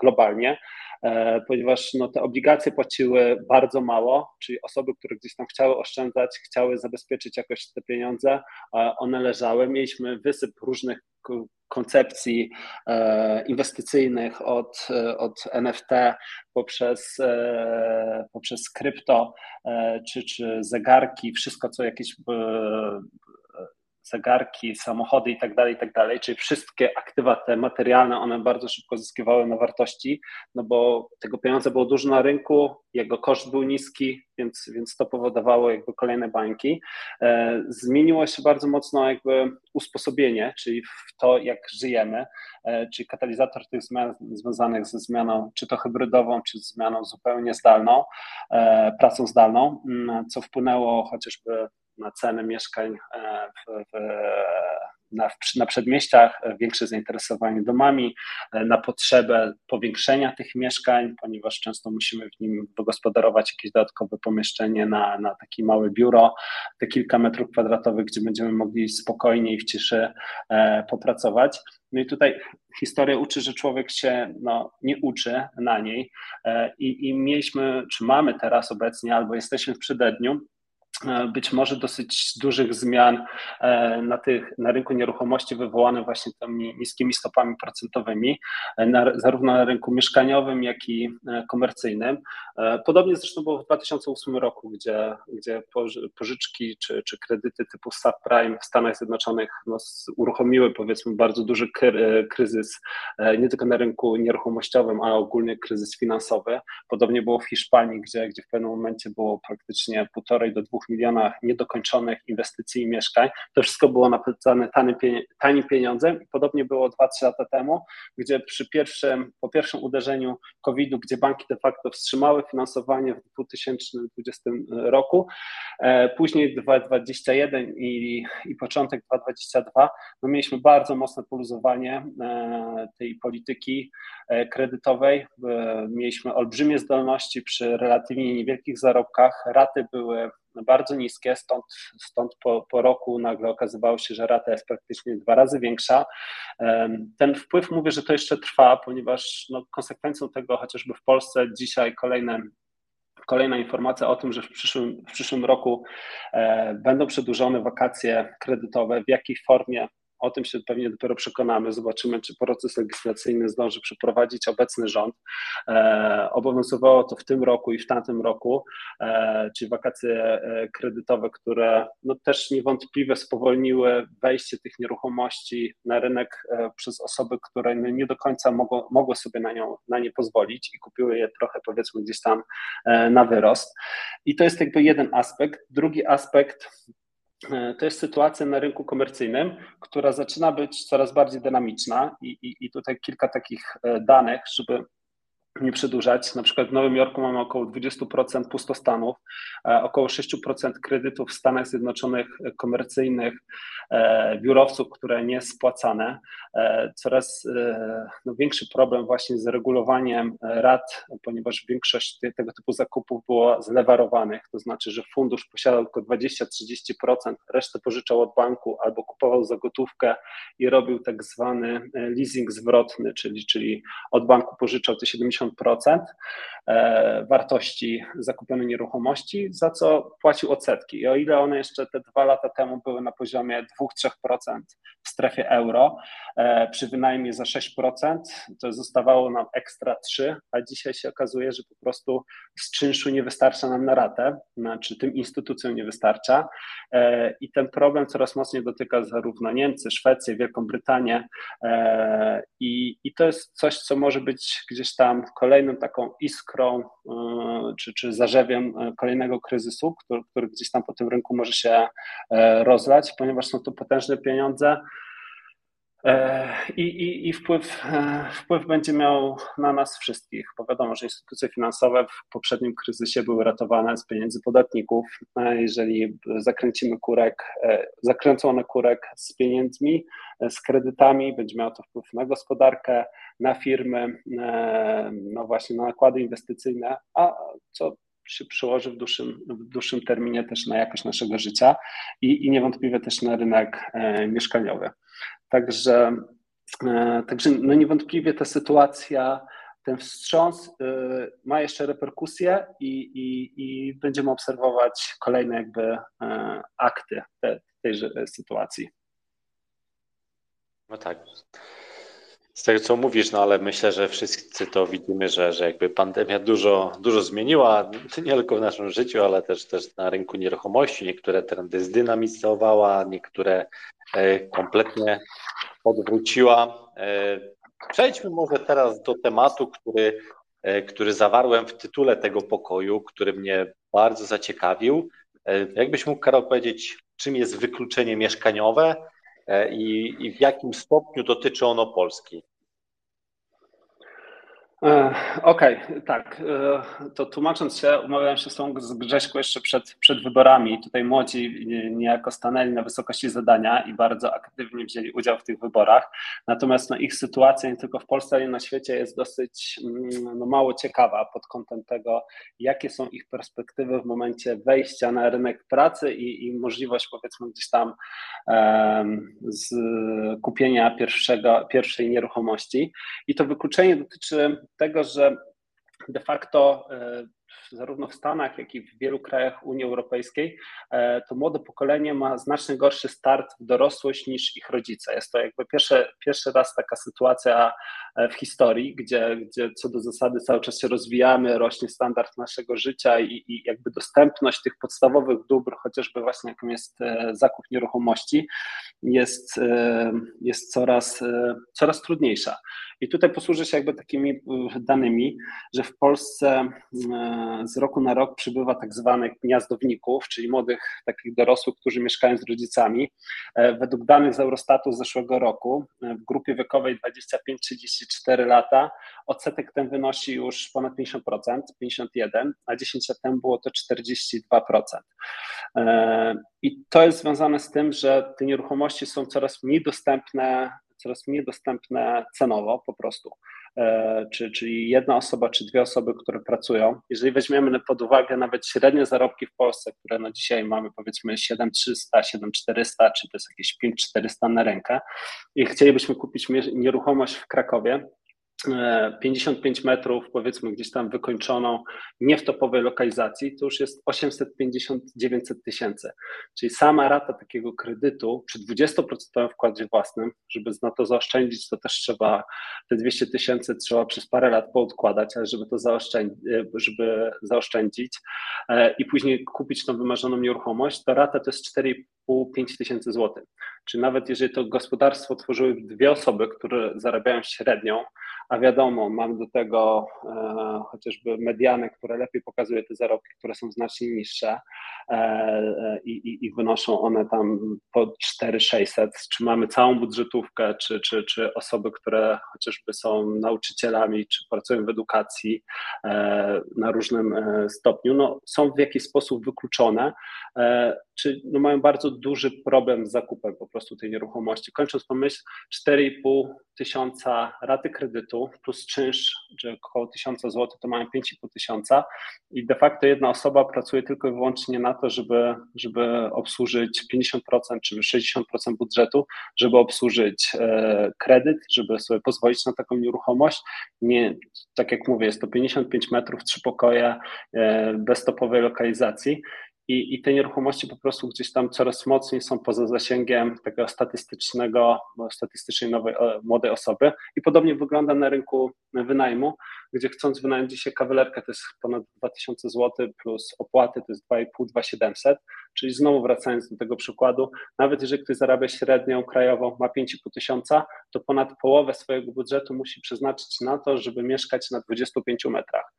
globalnie. E, ponieważ no, te obligacje płaciły bardzo mało, czyli osoby, które gdzieś tam chciały oszczędzać, chciały zabezpieczyć jakoś te pieniądze, one leżały. Mieliśmy wysyp różnych koncepcji e, inwestycyjnych od, od NFT poprzez, e, poprzez krypto czy, czy zegarki, wszystko co jakieś zegarki, samochody i tak dalej, i tak czyli wszystkie aktywa te materialne, one bardzo szybko zyskiwały na wartości, no bo tego pieniądza było dużo na rynku, jego koszt był niski, więc, więc to powodowało jakby kolejne bańki. E, zmieniło się bardzo mocno jakby usposobienie, czyli w to, jak żyjemy, e, czyli katalizator tych zmian związanych ze zmianą, czy to hybrydową, czy zmianą zupełnie zdalną, e, pracą zdalną, co wpłynęło chociażby na ceny mieszkań e, w, w, na, na przedmieściach, większe zainteresowanie domami, e, na potrzebę powiększenia tych mieszkań, ponieważ często musimy w nim wygospodarować jakieś dodatkowe pomieszczenie na, na takie małe biuro, te kilka metrów kwadratowych, gdzie będziemy mogli spokojnie i w ciszy e, popracować. No i tutaj historia uczy, że człowiek się no, nie uczy na niej i, i mieliśmy, czy mamy teraz obecnie, albo jesteśmy w przededniu być może dosyć dużych zmian e, na, tych, na rynku nieruchomości wywołane właśnie tymi niskimi stopami procentowymi, e, na, zarówno na rynku mieszkaniowym, jak i komercyjnym. Podobnie zresztą było w 2008 roku, gdzie, gdzie pożyczki czy, czy kredyty typu subprime w Stanach Zjednoczonych no, uruchomiły powiedzmy bardzo duży kryzys nie tylko na rynku nieruchomościowym, ale ogólnie kryzys finansowy. Podobnie było w Hiszpanii, gdzie, gdzie w pewnym momencie było praktycznie półtorej do dwóch milionach niedokończonych inwestycji i mieszkań. To wszystko było napędzane tanim pieniądzem. Podobnie było 2-3 lata temu, gdzie przy pierwszym, po pierwszym uderzeniu COVID-u, gdzie banki de facto wstrzymały finansowanie w 2020 roku, e, później 2021 i, i początek 2022, no mieliśmy bardzo mocne poluzowanie e, tej polityki e, kredytowej. Mieliśmy olbrzymie zdolności przy relatywnie niewielkich zarobkach. Raty były bardzo niskie, stąd, stąd po, po roku nagle okazywało się, że rata jest praktycznie dwa razy większa. Ten wpływ mówię, że to jeszcze trwa, ponieważ no, konsekwencją tego chociażby w Polsce dzisiaj kolejne Kolejna informacja o tym, że w przyszłym, w przyszłym roku e, będą przedłużone wakacje kredytowe. W jakiej formie O tym się pewnie dopiero przekonamy. Zobaczymy, czy proces legislacyjny zdąży przeprowadzić obecny rząd. E, obowiązywało to w tym roku i w tamtym roku, e, czyli wakacje e, kredytowe, które no, też niewątpliwie spowolniły wejście tych nieruchomości na rynek e, przez osoby, które nie do końca mogą, mogły sobie na, nią, na nie pozwolić i kupiły je trochę powiedzmy gdzieś tam e, na wyrost. I to jest jakby jeden aspekt. Drugi aspekt to jest sytuacja na rynku komercyjnym, która zaczyna być coraz bardziej dynamiczna i, i, i tutaj kilka takich e, danych, żeby nie przedłużać. Na przykład w Nowym Jorku mamy około 20% pustostanów, około 6% kredytów w Stanach Zjednoczonych komercyjnych E, biurowców, które nie spłacane. E, coraz e, no, większy problem właśnie z regulowaniem rat, ponieważ większość tego typu zakupów było zlewarowanych, to znaczy, że fundusz posiadał tylko 20-30%, resztę pożyczał od banku albo kupował za gotówkę i robił tak zwany leasing zwrotny, czyli, czyli od banku pożyczał te 70% wartości zakupionej nieruchomości, za co płacił odsetki. I o ile one jeszcze te dwa lata temu były na poziomie 2-3% w strefie euro, e, przy wynajmie za 6%, to zostawało nam ekstra 3, a dzisiaj się okazuje, że po prostu z czynszu nie wystarcza nam na ratę, znaczy tym instytucjom nie wystarcza e, i ten problem coraz mocniej dotyka zarówno Niemcy, Szwecję, Wielką Brytanię e, i, i to jest coś, co może być gdzieś tam kolejną taką iskrą czy, czy zarzewiem kolejnego kryzysu, który, który gdzieś tam po tym rynku może się rozlać, ponieważ są to potężne pieniądze. E, I, i, i wpływ, e, wpływ będzie miał na nas wszystkich, bo wiadomo, że instytucje finansowe w poprzednim kryzysie były ratowane z pieniędzy podatników. E, jeżeli zakręcimy kurek, zakręcą one kurek z pieniędzmi, z kredytami, będzie miało to wpływ na gospodarkę, na firmy, no właśnie na nakłady inwestycyjne, a co się przełoży w dłuższym, w dłuższym terminie też na jakość naszego życia i, i niewątpliwie też na rynek e, mieszkaniowy. Także, e, także no niewątpliwie ta sytuacja, ten wstrząs e, ma jeszcze reperkusje i, i, i będziemy obserwować kolejne jakby e, akty te, tejże sytuacji. No tak z tego, co mówisz, no ale myślę, że wszyscy to widzimy, że, że jakby pandemia dużo, dużo zmieniła, (laughs) nie tylko w naszym życiu, ale też, też na rynku nieruchomości. Niektóre trendy zdynamizowała, niektóre e, kompletnie odwróciła. E, przejdźmy może teraz do tematu, który, e, który zawarłem w tytule tego pokoju, który mnie bardzo zaciekawił. Jakbyś mógł, Karol, powiedzieć, czym jest wykluczenie mieszkaniowe i, i w jakim stopniu dotyczy ono Polski? E, okej, okay, tak. E, to tłumacząc się, umawiałem się z tą z Grześką jeszcze przed, przed wyborami. Tutaj młodzi niejako stanęli na wysokości zadania i bardzo aktywnie wzięli udział w tych wyborach. Natomiast no, ich sytuacja nie tylko w Polsce, ale i na świecie jest dosyć mm, no, mało ciekawa pod kątem tego, jakie są ich perspektywy w momencie wejścia na rynek pracy i, i możliwość powiedzmy gdzieś tam um, z kupienia pierwszego, pierwszej nieruchomości. I to wykluczenie dotyczy tego, że de facto e, zarówno w Stanach, jak i w wielu krajach Unii Europejskiej, e, to młode pokolenie ma znacznie gorszy start w dorosłość niż ich rodzice. Jest to jakby pierwszy, pierwszy raz taka sytuacja w historii, gdzie, gdzie co do zasady cały czas się rozwijamy, rośnie standard naszego życia i, i jakby dostępność tych podstawowych dóbr, chociażby właśnie jakim jest zakup nieruchomości, jest, jest coraz, coraz trudniejsza. I tutaj posłużę się jakby takimi danymi, że w Polsce z roku na rok przybywa tak zwanych gniazdowników, czyli młodych takich dorosłych, którzy mieszkają z rodzicami. E, według danych z Eurostatu z zeszłego roku e, w grupie wiekowej 25-34 lata odsetek ten wynosi już ponad 50%, 51%, a 10 lat temu było to 42%. E, I to jest związane z tym, że te nieruchomości są coraz mniej dostępne coraz mniej dostępne cenowo po prostu. E, czy, czyli jedna osoba, czy dwie osoby, które pracują. Jeżeli weźmiemy pod uwagę nawet średnie zarobki w Polsce, które no dzisiaj mamy powiedzmy 7300, 7400, czy to jest jakieś 5400 na rękę i chcielibyśmy kupić nieruchomość w Krakowie, 55 metrów, powiedzmy gdzieś tam wykończoną, nie w topowej lokalizacji, to już jest 850-900 tysięcy. Czyli sama rata takiego kredytu przy 20% wkładzie własnym, żeby na to zaoszczędzić, to też trzeba te 200 tysięcy trzeba przez parę lat poodkładać, ale żeby to zaoszczędzić, żeby zaoszczędzić e, i później kupić tą wymarzoną nieruchomość, to rata to jest 4,5-5 tysięcy złotych. Czy nawet jeżeli to gospodarstwo tworzyły dwie osoby, które zarabiają średnią, a wiadomo, mam do tego e, chociażby mediany, które lepiej pokazuje te zarobki, które są znacznie niższe e, e i, i, wynoszą one tam po 4600, czy mamy całą budżetówkę, czy, czy, czy osoby, które chociażby są nauczycielami, czy pracują w edukacji e, na różnym e, stopniu, no, są w jakiś sposób wykluczone, e, czy no, mają bardzo duży problem z zakupem po prostu tej nieruchomości. Kończąc tą myśl, 4,5 tysiąca raty kredytu plus czynsz, czy około 1000 zł, to mają 5,5 tysiąca i de facto jedna osoba pracuje tylko i wyłącznie na to, żeby, żeby obsłużyć 50% czy 60% budżetu, żeby obsłużyć e, kredyt, żeby sobie pozwolić na taką nieruchomość. Nie, tak jak mówię, jest to 55 metrów, trzy pokoje, e, bez topowej lokalizacji i, i te nieruchomości po prostu gdzieś tam coraz mocniej są poza zasięgiem tego statystycznego, statystycznej nowej, młodej osoby. I podobnie wygląda na rynku wynajmu, gdzie chcąc wynająć dzisiaj kawalerkę to jest ponad 2000 zł plus opłaty to jest 2,5-2700, czyli znowu wracając do tego przykładu, nawet jeżeli ktoś zarabia średnią krajową, ma 5,5 tysiąca, to ponad połowę swojego budżetu musi przeznaczyć na to, żeby mieszkać na 25 metrach.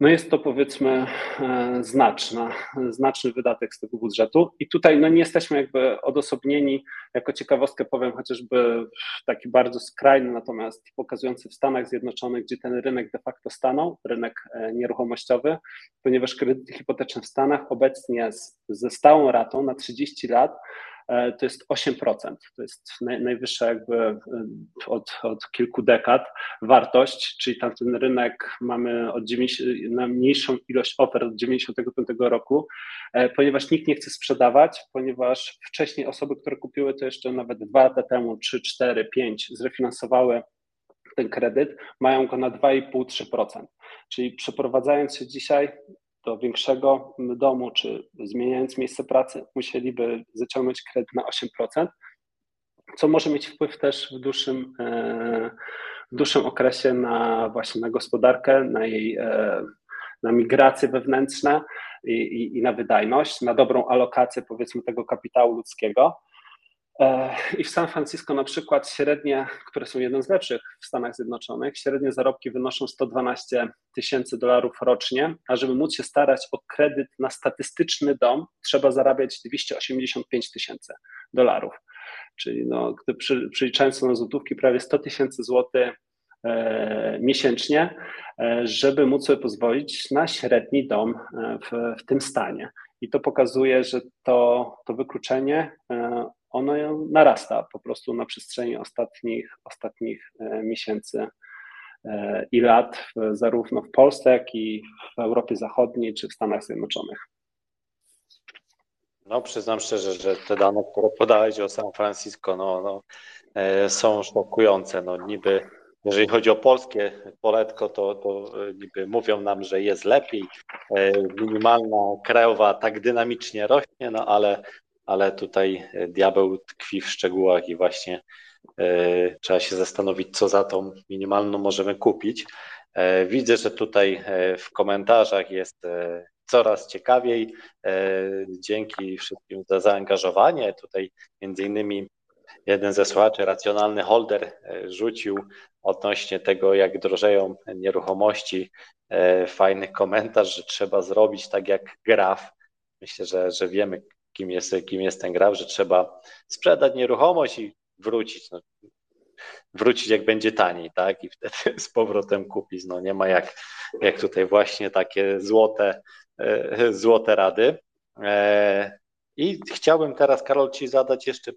No jest to powiedzmy e, znaczna, znaczny wydatek z tego budżetu. I tutaj no nie jesteśmy jakby odosobnieni, jako ciekawostkę powiem chociażby taki bardzo skrajny, natomiast pokazujący w Stanach Zjednoczonych, gdzie ten rynek de facto stanął, rynek e, nieruchomościowy, ponieważ kredyty hipoteczne w Stanach obecnie z, ze stałą ratą na 30 lat to jest 8%. To jest najwyższa jakby e, od, od kilku dekad wartość, czyli tam ten rynek mamy od 90, na mniejszą ilość ofert od 95 roku, e, ponieważ nikt nie chce sprzedawać, ponieważ wcześniej osoby, które kupiły to jeszcze nawet dwa lata temu, 3, 4, 5 zrefinansowały ten kredyt, mają go na 2,5-3%. Czyli przeprowadzając się dzisiaj, do większego domu, czy zmieniając miejsce pracy, musieliby zaciągnąć kredyt na 8%, co może mieć wpływ też w dłuższym, e, w dłuższym okresie na właśnie na gospodarkę, na jej e, na migracje wewnętrzne i, i, i na wydajność, na dobrą alokację powiedzmy tego kapitału ludzkiego. E, I w San Francisco na przykład średnie, które są jednym z lepszych w Stanach Zjednoczonych, średnie zarobki wynoszą 112 tysięcy dolarów rocznie, a żeby móc się starać o kredyt na statystyczny dom, trzeba zarabiać 285 tysięcy dolarów. Czyli no, gdy przy, przeliczając na złotówki prawie 100 tysięcy złotych e, miesięcznie, e, żeby móc sobie pozwolić na średni dom w, w tym stanie. I to pokazuje, że to, to wykluczenie ono narasta po prostu na przestrzeni ostatnich, ostatnich e, miesięcy e, i lat, zarówno w Polsce, jak i w Europie Zachodniej czy w Stanach Zjednoczonych. No, przyznam szczerze, że te dane, które podałeś o San Francisco, no, no, e, są szokujące. No, niby, jeżeli chodzi o polskie poletko, to, to niby mówią nam, że jest lepiej. Minimalna krajowa tak dynamicznie rośnie, no ale ale tutaj e, diabeł tkwi w szczegółach i właśnie e, trzeba się zastanowić, co za tą minimalną możemy kupić. E, widzę, że tutaj w komentarzach jest coraz ciekawiej. Dzięki wszystkim za zaangażowanie. Tutaj między innymi jeden ze słuchaczy, racjonalny holder, rzucił odnośnie tego, jak drożeją nieruchomości, fajny komentarz, że trzeba zrobić tak jak graf. Myślę, że, że wiemy, kim jest, kim jest ten graf, że trzeba sprzedać nieruchomość i wrócić. No, wrócić jak będzie taniej, tak? I wtedy (laughs) z powrotem kupić. No nie ma jak, jak tutaj właśnie takie złote, e, złote rady. E, I chciałbym teraz, Karol, Ci zadać jeszcze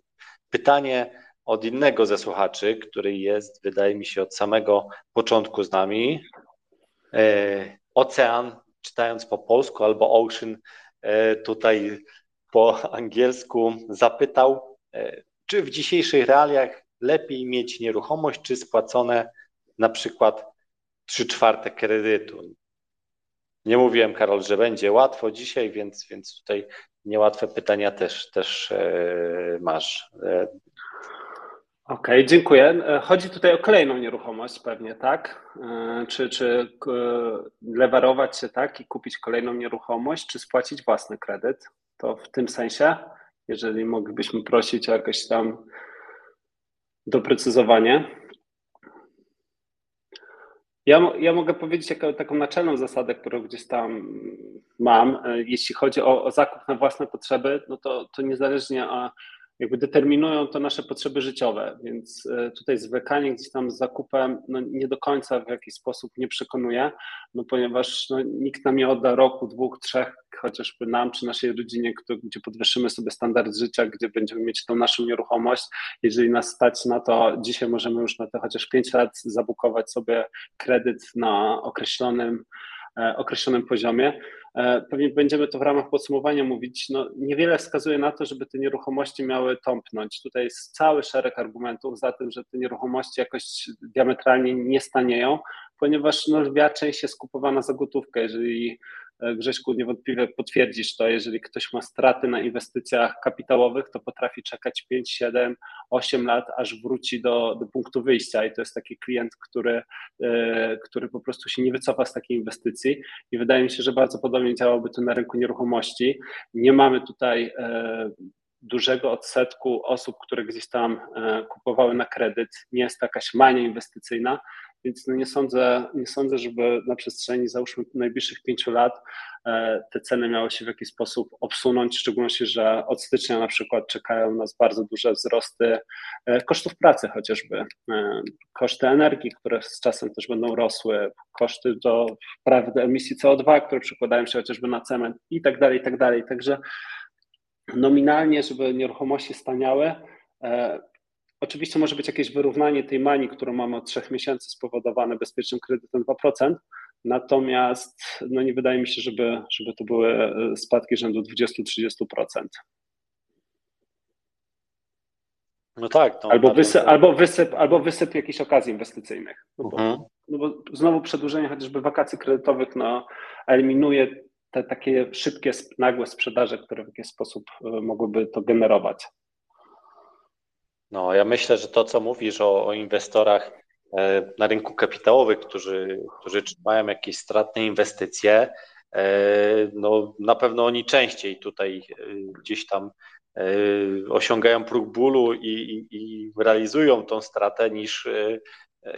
pytanie od innego ze słuchaczy, który jest, wydaje mi się, od samego początku z nami. E, Ocean, czytając po polsku, albo Ocean, tutaj po angielsku zapytał, e, czy w dzisiejszych realiach lepiej mieć nieruchomość, czy spłacone na przykład 3 czwarte kredytu. Nie mówiłem, Karol, że będzie łatwo dzisiaj, więc, więc tutaj niełatwe pytania też, też e, masz. E, Okej, okay, dziękuję. Chodzi tutaj o kolejną nieruchomość pewnie, tak? Czy, czy lewarować się tak i kupić kolejną nieruchomość, czy spłacić własny kredyt? To w tym sensie, jeżeli moglibyśmy prosić o jakieś tam doprecyzowanie. Ja, ja mogę powiedzieć jako, taką naczelną zasadę, którą gdzieś tam mam. E, jeśli chodzi o, o zakup na własne potrzeby, no to, to niezależnie jakby determinują to nasze potrzeby życiowe, więc e, tutaj zwlekanie gdzieś tam z zakupem no nie do końca w jakiś sposób nie przekonuje, no ponieważ no, nikt nam nie odda roku, dwóch, trzech, chociażby nam czy naszej rodzinie, gdzie podwyższymy sobie standard życia, gdzie będziemy mieć tą naszą nieruchomość. Jeżeli nas stać na to, dzisiaj możemy już na to chociaż pięć lat zabukować sobie kredyt na określonym, e, określonym poziomie. E, pewnie będziemy to w ramach podsumowania mówić. No, niewiele wskazuje na to, żeby te nieruchomości miały tąpnąć. Tutaj jest cały szereg argumentów za tym, że te nieruchomości jakoś diametralnie nie stanieją, ponieważ no, lwia część jest kupowana za gotówkę. Jeżeli Grześku, niewątpliwie potwierdzisz to, jeżeli ktoś ma straty na inwestycjach kapitałowych, to potrafi czekać 5, 7, 8 lat, aż wróci do, do punktu wyjścia. I to jest taki klient, który, e, który po prostu się nie wycofa z takiej inwestycji. I wydaje mi się, że bardzo podobnie działałoby to na rynku nieruchomości. Nie mamy tutaj e, dużego odsetku osób, które gdzieś tam kupowały na kredyt, nie jest to jakaś mania inwestycyjna, więc no nie, sądzę, nie sądzę, żeby na przestrzeni załóżmy najbliższych pięciu lat e, te ceny miały się w jakiś sposób obsunąć, w szczególności, że od stycznia na przykład czekają nas bardzo duże wzrosty e, kosztów pracy chociażby, e, koszty energii, które z czasem też będą rosły, koszty do wprawy emisji CO2, które przekładają się chociażby na cement i tak dalej, i tak dalej. Także nominalnie, żeby nieruchomości staniały, Oczywiście może być jakieś wyrównanie tej manii, którą mamy od trzech miesięcy spowodowane bezpiecznym kredytem 2%, natomiast no nie wydaje mi się, żeby, żeby to były e, spadki rzędu 20-30%. No tak. No, albo, wysyp, albo, wysyp, albo wysyp jakichś okazji inwestycyjnych. No bo, mhm. no bo znowu przedłużenie chociażby wakacji kredytowych no, eliminuje te takie szybkie, nagłe sprzedaże, które w jakiś sposób e, mogłyby to generować. No, ja myślę, że to, co mówisz o, o inwestorach e, na rynku kapitałowym, którzy, którzy mają jakieś stratne inwestycje, e, no na pewno oni częściej tutaj e, gdzieś tam osiągają próg bólu i, i, i realizują tą stratę niż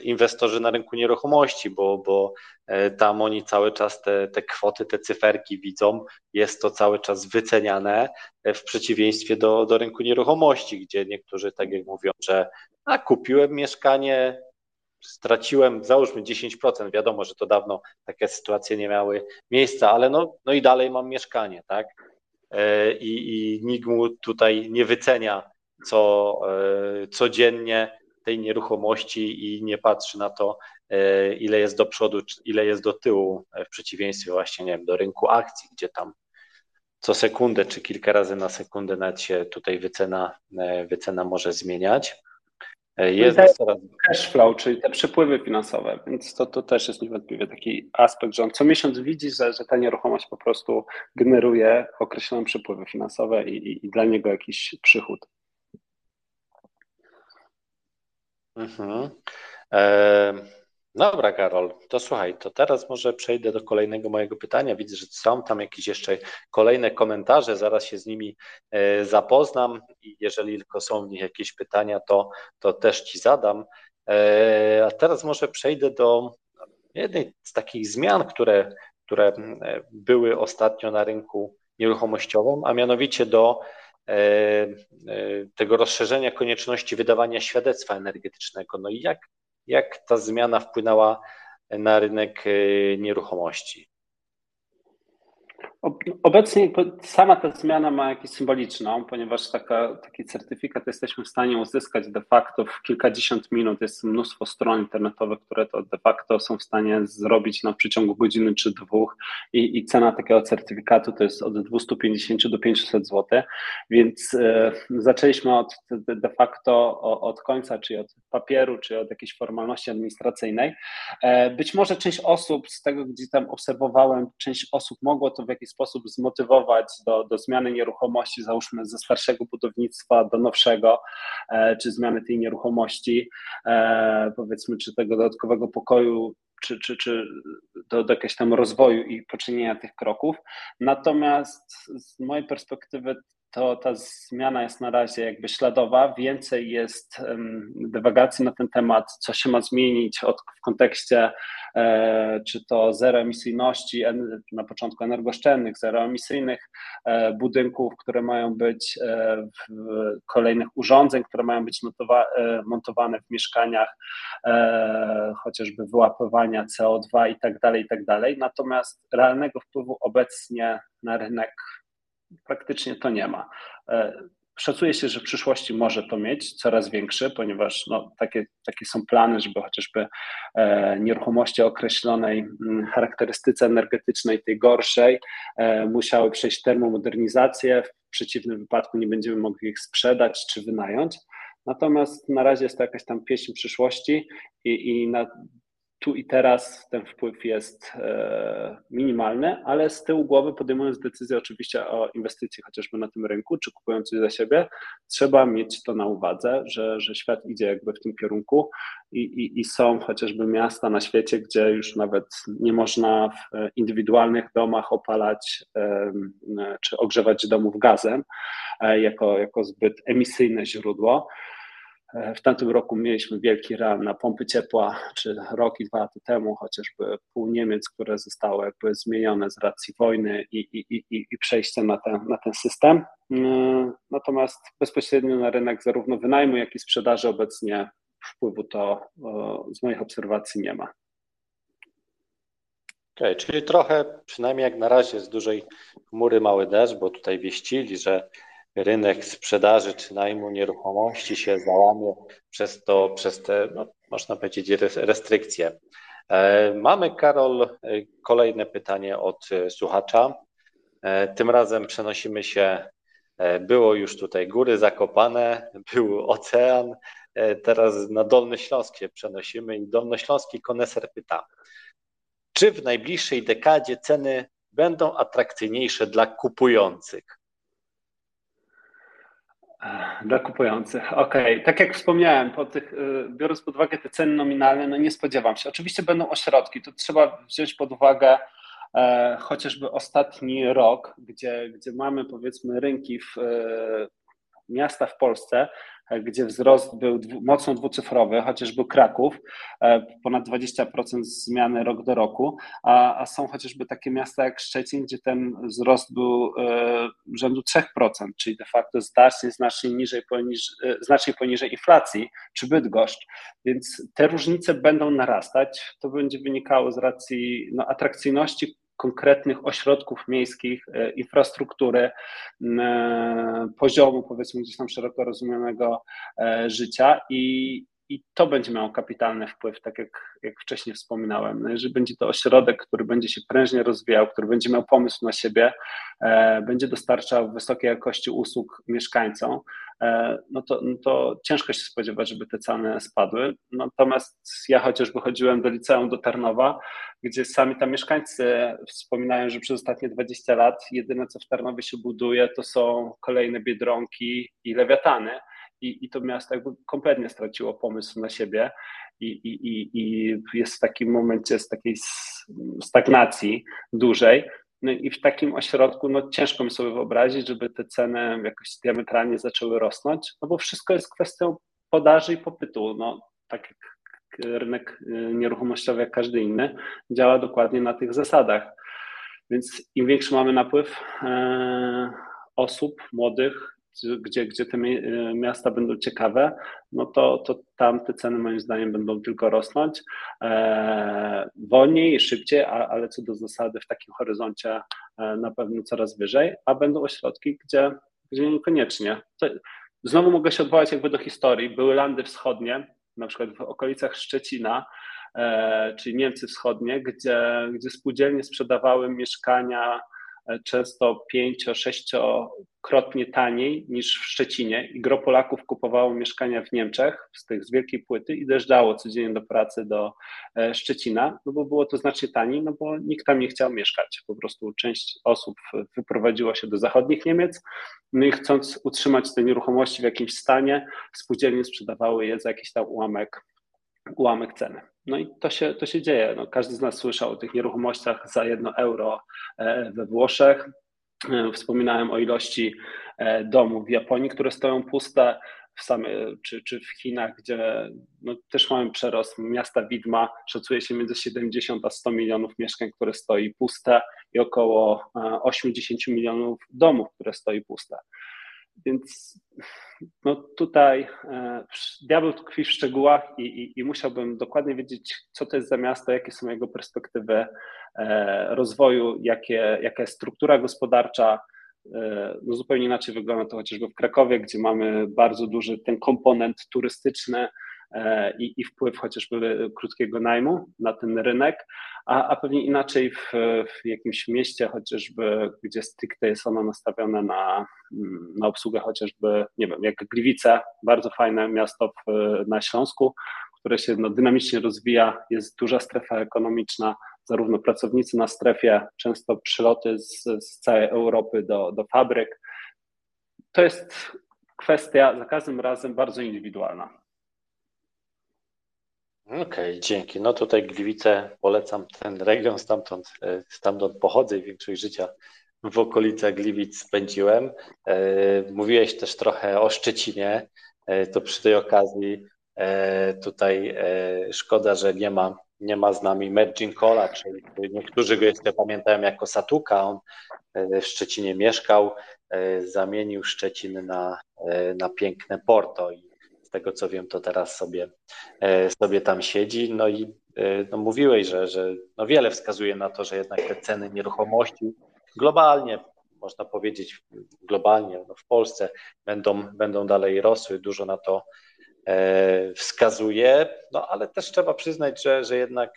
inwestorzy na rynku nieruchomości, bo, bo e, tam oni cały czas te, te kwoty, te cyferki widzą, jest to cały czas wyceniane e, w przeciwieństwie do, do rynku nieruchomości, gdzie niektórzy, tak jak mówią, że a kupiłem mieszkanie, straciłem, załóżmy 10%, wiadomo, że to dawno takie sytuacje nie miały miejsca, ale no, no i dalej mam mieszkanie, tak? E, I, i nikt mu tutaj nie wycenia co codziennie tej nieruchomości i nie patrzy na to, e, ile jest do przodu, ile jest do tyłu, e, w przeciwieństwie właśnie, nie wiem, do rynku akcji, gdzie tam co sekundę czy kilka razy na sekundę nawet się tutaj wycena, e, wycena może zmieniać. Jest no coraz... cash flow, czyli te przepływy finansowe, więc to, to też jest niewątpliwie taki aspekt, że on co miesiąc widzi, że, że ta nieruchomość po prostu generuje określone przepływy finansowe i, i, i dla niego jakiś przychód. Mhm. E, dobra, Karol, to słuchaj, to teraz może przejdę do kolejnego mojego pytania. Widzę, że są tam jakieś jeszcze kolejne komentarze, zaraz się z nimi e, zapoznam i jeżeli tylko są w nich jakieś pytania, to, to też Ci zadam. E, a teraz może przejdę do jednej z takich zmian, które, które e, były ostatnio na rynku nieruchomościowym, a mianowicie do tego rozszerzenia konieczności wydawania świadectwa energetycznego. No i jak, jak ta zmiana wpłynęła na rynek e, nieruchomości? Obecnie sama ta zmiana ma jakąś symboliczną, ponieważ taka, taki certyfikat jesteśmy w stanie uzyskać de facto w kilkadziesiąt minut. Jest mnóstwo stron internetowych, które to de facto są w stanie zrobić na przeciągu godziny czy dwóch i, i cena takiego certyfikatu to jest od 250 do 500 zł, więc e, zaczęliśmy od de facto od końca, czyli od papieru, czy od jakiejś formalności administracyjnej. E, być może część osób z tego, gdzie tam obserwowałem, część osób mogło to w jakiś sposób zmotywować do, do zmiany nieruchomości, załóżmy ze starszego budownictwa do nowszego, e, czy zmiany tej nieruchomości, e, powiedzmy, czy tego dodatkowego pokoju czy, czy, czy do, do jakiegoś tam rozwoju i poczynienia tych kroków. Natomiast z mojej perspektywy to ta zmiana jest na razie jakby śladowa. Więcej jest dywagacji na ten temat, co się ma zmienić od, w kontekście e, czy to zeroemisyjności, na początku energooszczędnych, zeroemisyjnych e, budynków, które mają być e, kolejnych urządzeń, które mają być montowane w mieszkaniach, chociażby wyłapywania CO2 i tak dalej, i tak dalej. Natomiast realnego wpływu obecnie na rynek praktycznie to nie ma. E, szacuje się, że w przyszłości może to mieć coraz większy, ponieważ no, takie, takie są plany, żeby chociażby e, nieruchomości o określonej mm, charakterystyce energetycznej, tej gorszej, e, musiały przejść termomodernizację. W przeciwnym wypadku nie będziemy mogli ich sprzedać czy wynająć. Natomiast na razie jest to jakaś tam pieśń przyszłości i, i na tu i teraz ten wpływ jest e, minimalny, ale z tyłu głowy podejmując decyzję oczywiście o inwestycji chociażby na tym rynku, czy kupując coś za siebie, trzeba mieć to na uwadze, że, że świat idzie jakby w tym kierunku i, i, i są chociażby miasta na świecie, gdzie już nawet nie można w indywidualnych domach opalać czy ogrzewać domów gazem e, jako, jako zbyt emisyjne źródło. W tamtym roku mieliśmy wielki ran na pompy ciepła, czy rok i dwa lata temu chociażby pół Niemiec, które zostały jakby zmienione z racji wojny i, i, i, i przejścia na ten, na ten system. Mm, natomiast bezpośrednio na rynek zarówno wynajmu, jak i sprzedaży obecnie wpływu to z moich obserwacji nie ma. Okay, czyli trochę, przynajmniej jak na razie, z dużej chmury mały deszcz, bo tutaj wieścili, że rynek sprzedaży czy najmu nieruchomości się załamie przez to, przez te, no, można powiedzieć, restrykcje. E, mamy, Karol, e, kolejne pytanie od e, słuchacza. Tym razem przenosimy się, było już tutaj góry zakopane, (laughs) był ocean, teraz na Dolny Śląsk się przenosimy i Dolnośląski koneser pyta, czy w najbliższej dekadzie ceny będą atrakcyjniejsze dla kupujących? Dla kupujących. Okej, okay. tak jak wspomniałem, po tych, y, biorąc pod uwagę te ceny nominalne, no nie spodziewam się. Oczywiście będą ośrodki, to trzeba wziąć pod uwagę e, chociażby ostatni rok, gdzie, gdzie mamy powiedzmy rynki w e, miasta w Polsce, gdzie wzrost był mocno dwucyfrowy, chociażby Kraków, e, ponad 20% zmiany rok do roku, a, a są chociażby takie miasta jak Szczecin, gdzie ten wzrost był e, rzędu 3%, czyli de facto znacznie, znacznie, niżej, poniż, e, znacznie poniżej inflacji, czy Bydgoszcz, więc te różnice będą narastać, to będzie wynikało z racji no, atrakcyjności konkretnych ośrodków miejskich, e, infrastruktury, e, poziomu powiedzmy gdzieś tam szeroko rozumianego e, życia i, i to będzie miało kapitalny wpływ, tak jak, jak wcześniej wspominałem. No jeżeli będzie to ośrodek, który będzie się prężnie rozwijał, który będzie miał pomysł na siebie, e, będzie dostarczał wysokiej jakości usług mieszkańcom, e, no, to, no to ciężko się spodziewać, żeby te ceny spadły. Natomiast ja chociażby chodziłem do liceum do Tarnowa, gdzie sami tam mieszkańcy wspominają, że przez ostatnie 20 lat jedyne co w Tarnowie się buduje to są kolejne biedronki i lewiatany i, i to miasto jakby kompletnie straciło pomysł na siebie i, i, i jest w takim momencie z takiej stagnacji dużej. No i w takim ośrodku no, ciężko mi sobie wyobrazić, żeby te ceny jakoś diametralnie zaczęły rosnąć, no bo wszystko jest kwestią podaży i popytu. No, tak jak rynek y, nieruchomościowy, jak każdy inny, działa dokładnie na tych zasadach. Więc im większy mamy napływ e, osób młodych, gdzie, gdzie te miasta będą ciekawe, no to, to tam te ceny moim zdaniem będą tylko rosnąć e, wolniej, szybciej, a, ale co do zasady w takim horyzoncie e, na pewno coraz wyżej, a będą ośrodki, gdzie, gdzie niekoniecznie. To, znowu mogę się odwołać jakby do historii. Były landy wschodnie, na przykład w okolicach Szczecina, e, czyli Niemcy Wschodnie, gdzie, gdzie spółdzielnie sprzedawały mieszkania E, często pięcio, sześciokrotnie taniej niż w Szczecinie i gro Polaków kupowało mieszkania w Niemczech z tych z wielkiej płyty i dojeżdżało codziennie do pracy do e, Szczecina, no bo było to znacznie taniej, no bo nikt tam nie chciał mieszkać. Po prostu część osób wyprowadziła się do zachodnich Niemiec, no i chcąc utrzymać te nieruchomości w jakimś stanie, spółdzielnie sprzedawały je za jakiś tam ułamek ułamek ceny. No i to się, to się dzieje. No, każdy z nas słyszał o tych nieruchomościach za jedno euro e, we Włoszech. E, wspominałem o ilości e, domów w Japonii, które stoją puste, w same, czy, czy w Chinach, gdzie no, też mamy przerost miasta widma, szacuje się między 70 a 100 milionów mieszkań, które stoi puste i około 80 milionów domów, które stoi puste. Więc no tutaj e, diabeł tkwi w szczegółach i, i, i, musiałbym dokładnie wiedzieć, co to jest za miasto, jakie są jego perspektywy e, rozwoju, jakie, jaka jest struktura gospodarcza. E, no zupełnie inaczej wygląda to chociażby w Krakowie, gdzie mamy bardzo duży ten komponent turystyczny, i, i wpływ chociażby krótkiego najmu na ten rynek, a, a pewnie inaczej w, w jakimś mieście chociażby, gdzie stricte jest ono nastawione na, na obsługę chociażby, nie wiem, jak Gliwice, bardzo fajne miasto w, na Śląsku, które się no, dynamicznie rozwija, jest duża strefa ekonomiczna, zarówno pracownicy na strefie, często przyloty z, z całej Europy do, do fabryk. To jest kwestia za każdym razem bardzo indywidualna. Okej, okay, dzięki. No tutaj Gliwice polecam ten region, stamtąd, e, stamtąd pochodzę i większość życia w okolicach Gliwic spędziłem. E, mówiłeś też trochę o Szczecinie, e, to przy tej okazji tutaj szkoda, że nie ma, nie ma z nami Mergin Cola, czyli niektórzy go jeszcze pamiętają jako Satuka, on w Szczecinie mieszkał, zamienił Szczecin na, na piękne Porto i tego co wiem, to teraz sobie, e, sobie tam siedzi. No i e, no mówiłeś, że, że no wiele wskazuje na to, że jednak te ceny nieruchomości globalnie, można powiedzieć globalnie, no w Polsce będą, będą dalej rosły, dużo na to e, wskazuje, no ale też trzeba przyznać, że, że jednak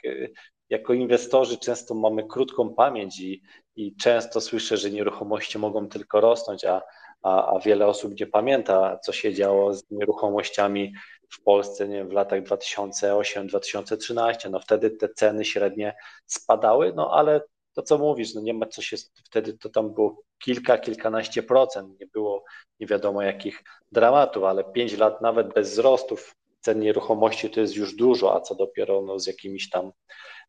jako inwestorzy często mamy krótką pamięć i, i często słyszę, że nieruchomości mogą tylko rosnąć, a a, a wiele osób nie pamięta, co się działo z nieruchomościami w Polsce nie, w latach 2008-2013. No wtedy te ceny średnie spadały, no ale to co mówisz, no nie ma co się, wtedy to tam było kilka, kilkanaście procent, nie było nie wiadomo jakich dramatów, ale pięć lat nawet bez wzrostów cen nieruchomości to jest już dużo, a co dopiero no, z jakimiś tam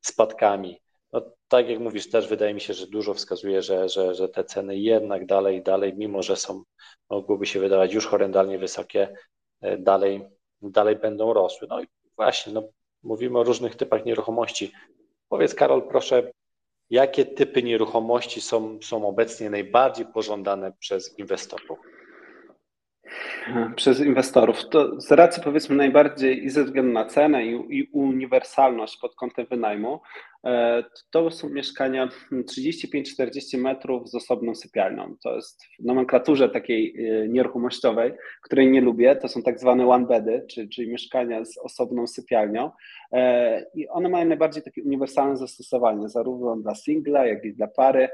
spadkami. No, tak jak mówisz, też wydaje mi się, że dużo wskazuje, że, że, że te ceny jednak dalej, dalej, mimo że są, mogłyby się wydawać już horrendalnie wysokie, e, dalej, dalej będą rosły. No i właśnie, no, mówimy o różnych typach nieruchomości. Powiedz, Karol, proszę, jakie typy nieruchomości są, są obecnie najbardziej pożądane przez inwestorów? Przez inwestorów. To z racji powiedzmy najbardziej i ze względu na cenę i, i uniwersalność pod kątem wynajmu, e, to są mieszkania 35-40 metrów z osobną sypialnią. To jest w nomenklaturze takiej e, nieruchomościowej, której nie lubię, to są tak zwane one bedy, czyli, czyli mieszkania z osobną sypialnią e, i one mają najbardziej takie uniwersalne zastosowanie, zarówno dla singla, jak i dla pary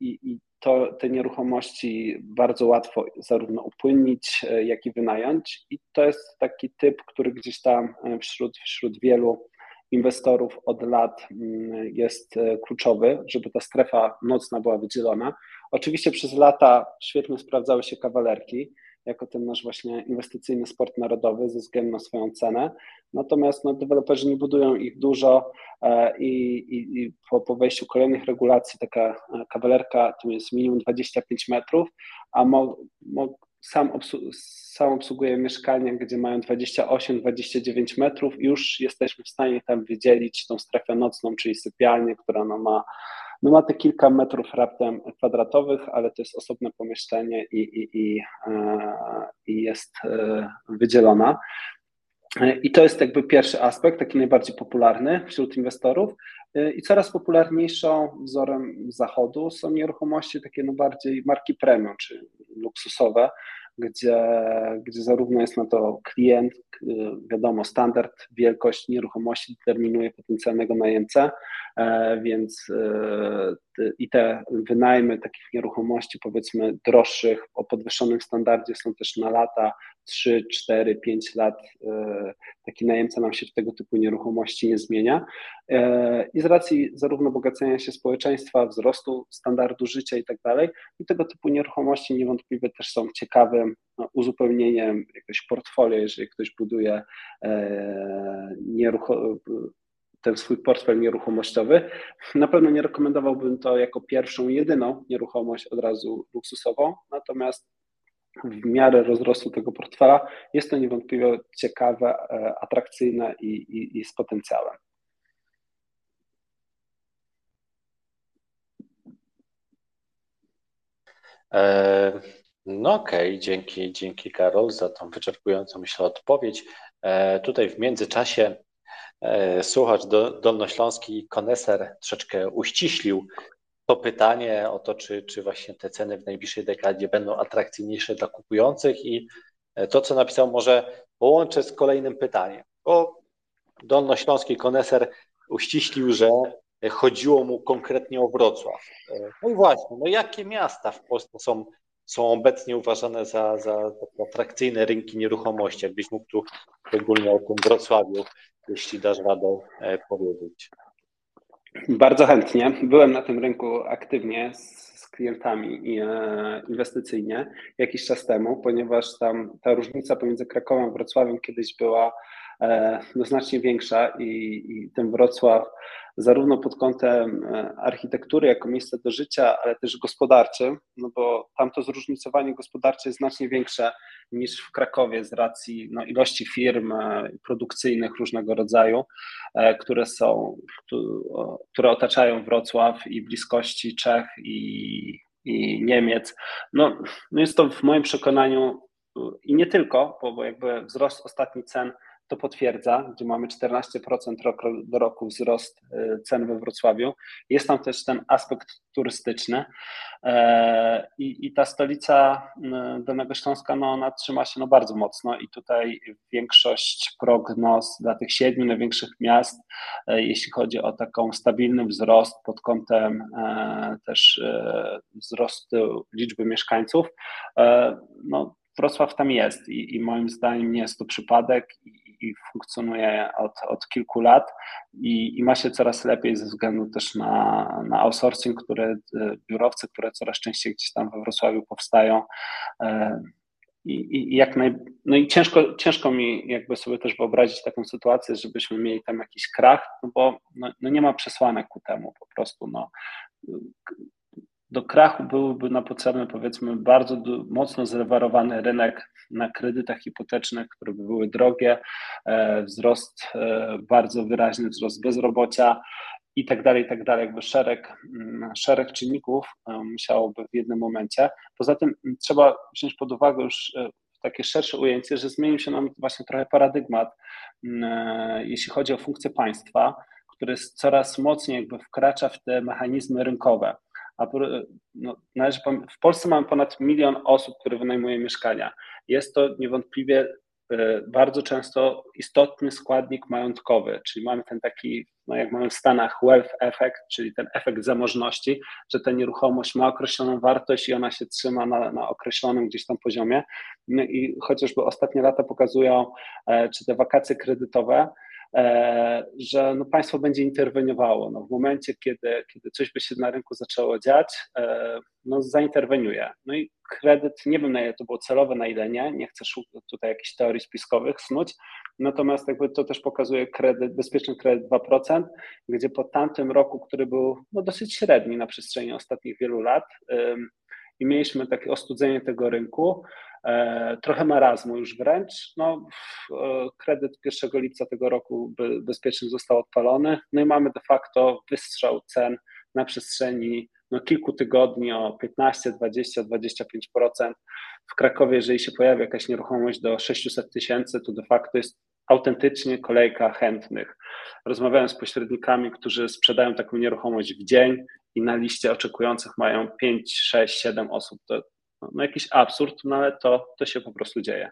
i, i to te nieruchomości bardzo łatwo zarówno upłynnić, e, jak i wynająć. I to jest taki typ, który gdzieś tam e, wśród, wśród wielu inwestorów od lat mm, jest e, kluczowy, żeby ta strefa nocna była wydzielona. Oczywiście przez lata świetnie sprawdzały się kawalerki jako ten nasz właśnie inwestycyjny sport narodowy ze względu na swoją cenę. Natomiast no, deweloperzy nie budują ich dużo e, i, i, i po, po, wejściu kolejnych regulacji taka e, kawalerka to jest minimum 25 metrów, a mo, mo, sam, obsu, sam mieszkania, gdzie mają 28-29 metrów i już jesteśmy w stanie tam wydzielić tą strefę nocną, czyli sypialnię, która no ma no ma te kilka metrów raptem kwadratowych, ale to jest osobne pomieszczenie i, i, i, i jest wydzielona. I to jest jakby pierwszy aspekt, taki najbardziej popularny wśród inwestorów. I coraz popularniejszą wzorem zachodu są nieruchomości takie no bardziej marki premium, czy luksusowe, gdzie, gdzie zarówno jest na to klient, wiadomo, standard, wielkość nieruchomości determinuje potencjalnego najemcę, e, więc e, i te wynajmy takich nieruchomości, powiedzmy, droższych, o podwyższonym standardzie są też na lata 3, 4, 5 lat. E, taki najemca nam się w tego typu nieruchomości nie zmienia. I z racji zarówno bogacenia się społeczeństwa, wzrostu standardu życia i tak dalej, tego typu nieruchomości niewątpliwie też są ciekawym no, uzupełnieniem jakiegoś portfolio, jeżeli ktoś buduje e, nierucho- ten swój portfel nieruchomościowy. Na pewno nie rekomendowałbym to jako pierwszą, jedyną nieruchomość od razu luksusową, natomiast w miarę rozrostu tego portfela jest to niewątpliwie ciekawe, e, atrakcyjne i, i, i z potencjałem. E, no okej, okay. dzięki, dzięki Karol za tą wyczerpującą, myślę, odpowiedź. E, tutaj w międzyczasie słuchacz do, dolnośląski koneser troszeczkę uściślił to pytanie o to, czy, czy właśnie te ceny w najbliższej dekadzie będą atrakcyjniejsze dla kupujących i e, to, co napisał, może połączę z kolejnym pytaniem, bo dolnośląski koneser uściślił, że chodziło mu konkretnie o Wrocław. No i właśnie, no jakie miasta w Polsce są są obecnie uważane za, za atrakcyjne rynki nieruchomości. Jakbyś mógł tu szczególnie o tym Wrocławiu, jeśli dasz radę e, powiedzieć. Bardzo chętnie. Byłem na tym rynku aktywnie z, z klientami e, inwestycyjnie jakiś czas temu, ponieważ tam ta różnica pomiędzy Krakowem a Wrocławiem kiedyś była no, znacznie większa i, i ten Wrocław zarówno pod kątem e, architektury jako miejsca do życia, ale też gospodarczym, no bo tam to zróżnicowanie gospodarcze jest znacznie większe niż w Krakowie z racji no, ilości firm e, produkcyjnych różnego rodzaju, e, które są, które otaczają Wrocław i bliskości Czech i, i Niemiec. No, no jest to w moim przekonaniu i nie tylko, bo, bo jakby wzrost ostatni cen to potwierdza, gdzie mamy 14% rok do roku wzrost y, cen we Wrocławiu. Jest tam też ten aspekt turystyczny e, i, i ta stolica Dolnego Śląska, no, ona trzyma się no, bardzo mocno i tutaj większość prognoz dla tych siedmiu największych miast, e, jeśli chodzi o taką stabilny wzrost pod kątem e, też wzrostu liczby mieszkańców, no, Wrocław tam jest i, i, moim zdaniem nie jest to przypadek i funkcjonuje od, od kilku lat i, i, ma się coraz lepiej ze względu też na, na outsourcing, które biurowce, które coraz częściej gdzieś tam we Wrocławiu powstają. E, I, i, jak naj, no i ciężko, ciężko mi jakby sobie też wyobrazić taką sytuację, żebyśmy mieli tam jakiś krach, no bo no, no nie ma przesłanek ku temu po prostu. No do krachu byłyby na potrzebny, powiedzmy, bardzo mocno zrewarowany rynek na kredytach hipotecznych, które by były drogie, e, wzrost, e, bardzo wyraźny wzrost bezrobocia i tak dalej, i tak dalej, jakby szereg, mm, szereg czynników e, musiałoby w jednym momencie. Poza tym trzeba wziąć pod uwagę już takie szersze ujęcie, że zmienił się nam właśnie trochę paradygmat, jeśli chodzi o funkcję państwa, który coraz mocniej jakby wkracza w te mechanizmy rynkowe a no, należy, w Polsce mamy ponad milion osób, które wynajmuje mieszkania. Jest to niewątpliwie e, bardzo często istotny składnik majątkowy, czyli mamy ten taki, no jak mamy w Stanach, wealth effect, czyli ten efekt zamożności, że ta nieruchomość ma określoną wartość i ona się trzyma na, na określonym gdzieś tam poziomie. No i chociażby ostatnie lata pokazują, e, czy te wakacje kredytowe, E, że no państwo będzie interweniowało. No w momencie, kiedy, kiedy coś by się na rynku zaczęło dziać, e, no zainterweniuje. No i kredyt, nie wiem na ile to było celowe, na ile nie, nie chcę tutaj jakichś teorii spiskowych snuć, natomiast jakby to też pokazuje kredyt, bezpieczny kredyt 2%, gdzie po tamtym roku, który był no dosyć średni na przestrzeni ostatnich wielu lat, i mieliśmy takie ostudzenie tego rynku, e, trochę marazmu już wręcz. No, e, kredyt 1 lipca tego roku bezpiecznie został odpalony, no i mamy de facto wystrzał cen na przestrzeni no, kilku tygodni o 15, 20, 25%. W Krakowie, jeżeli się pojawi jakaś nieruchomość do 600 tysięcy, to de facto jest autentycznie kolejka chętnych. Rozmawiałem z pośrednikami, którzy sprzedają taką nieruchomość w dzień i na liście oczekujących mają 5, 6, 7 osób. To no, jakiś absurd, no ale to, to się po prostu dzieje.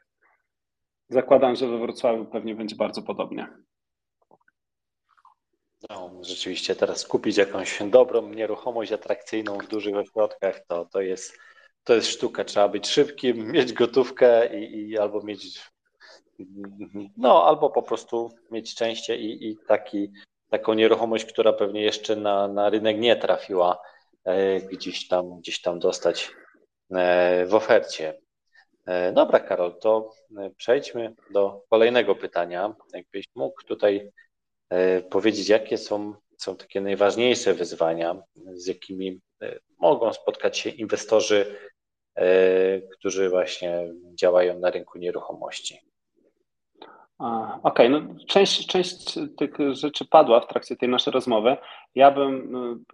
Zakładam, że we Wrocławiu pewnie będzie bardzo podobnie. No, rzeczywiście teraz kupić jakąś dobrą nieruchomość atrakcyjną w dużych ośrodkach, to, to, jest, to jest sztuka. Trzeba być szybkim, (laughs) mieć gotówkę i, i albo mieć no, albo po prostu mieć szczęście i, i taki, taką nieruchomość, która pewnie jeszcze na, na rynek nie trafiła, e, gdzieś tam, gdzieś tam dostać w ofercie. E, dobra, Karol, to przejdźmy do kolejnego pytania. Jakbyś mógł tutaj powiedzieć, jakie są, są takie najważniejsze wyzwania, z jakimi mogą spotkać się inwestorzy, którzy właśnie działają na rynku nieruchomości. Okej, okay, no część, część tych rzeczy padła w trakcie tej naszej rozmowy. Ja bym.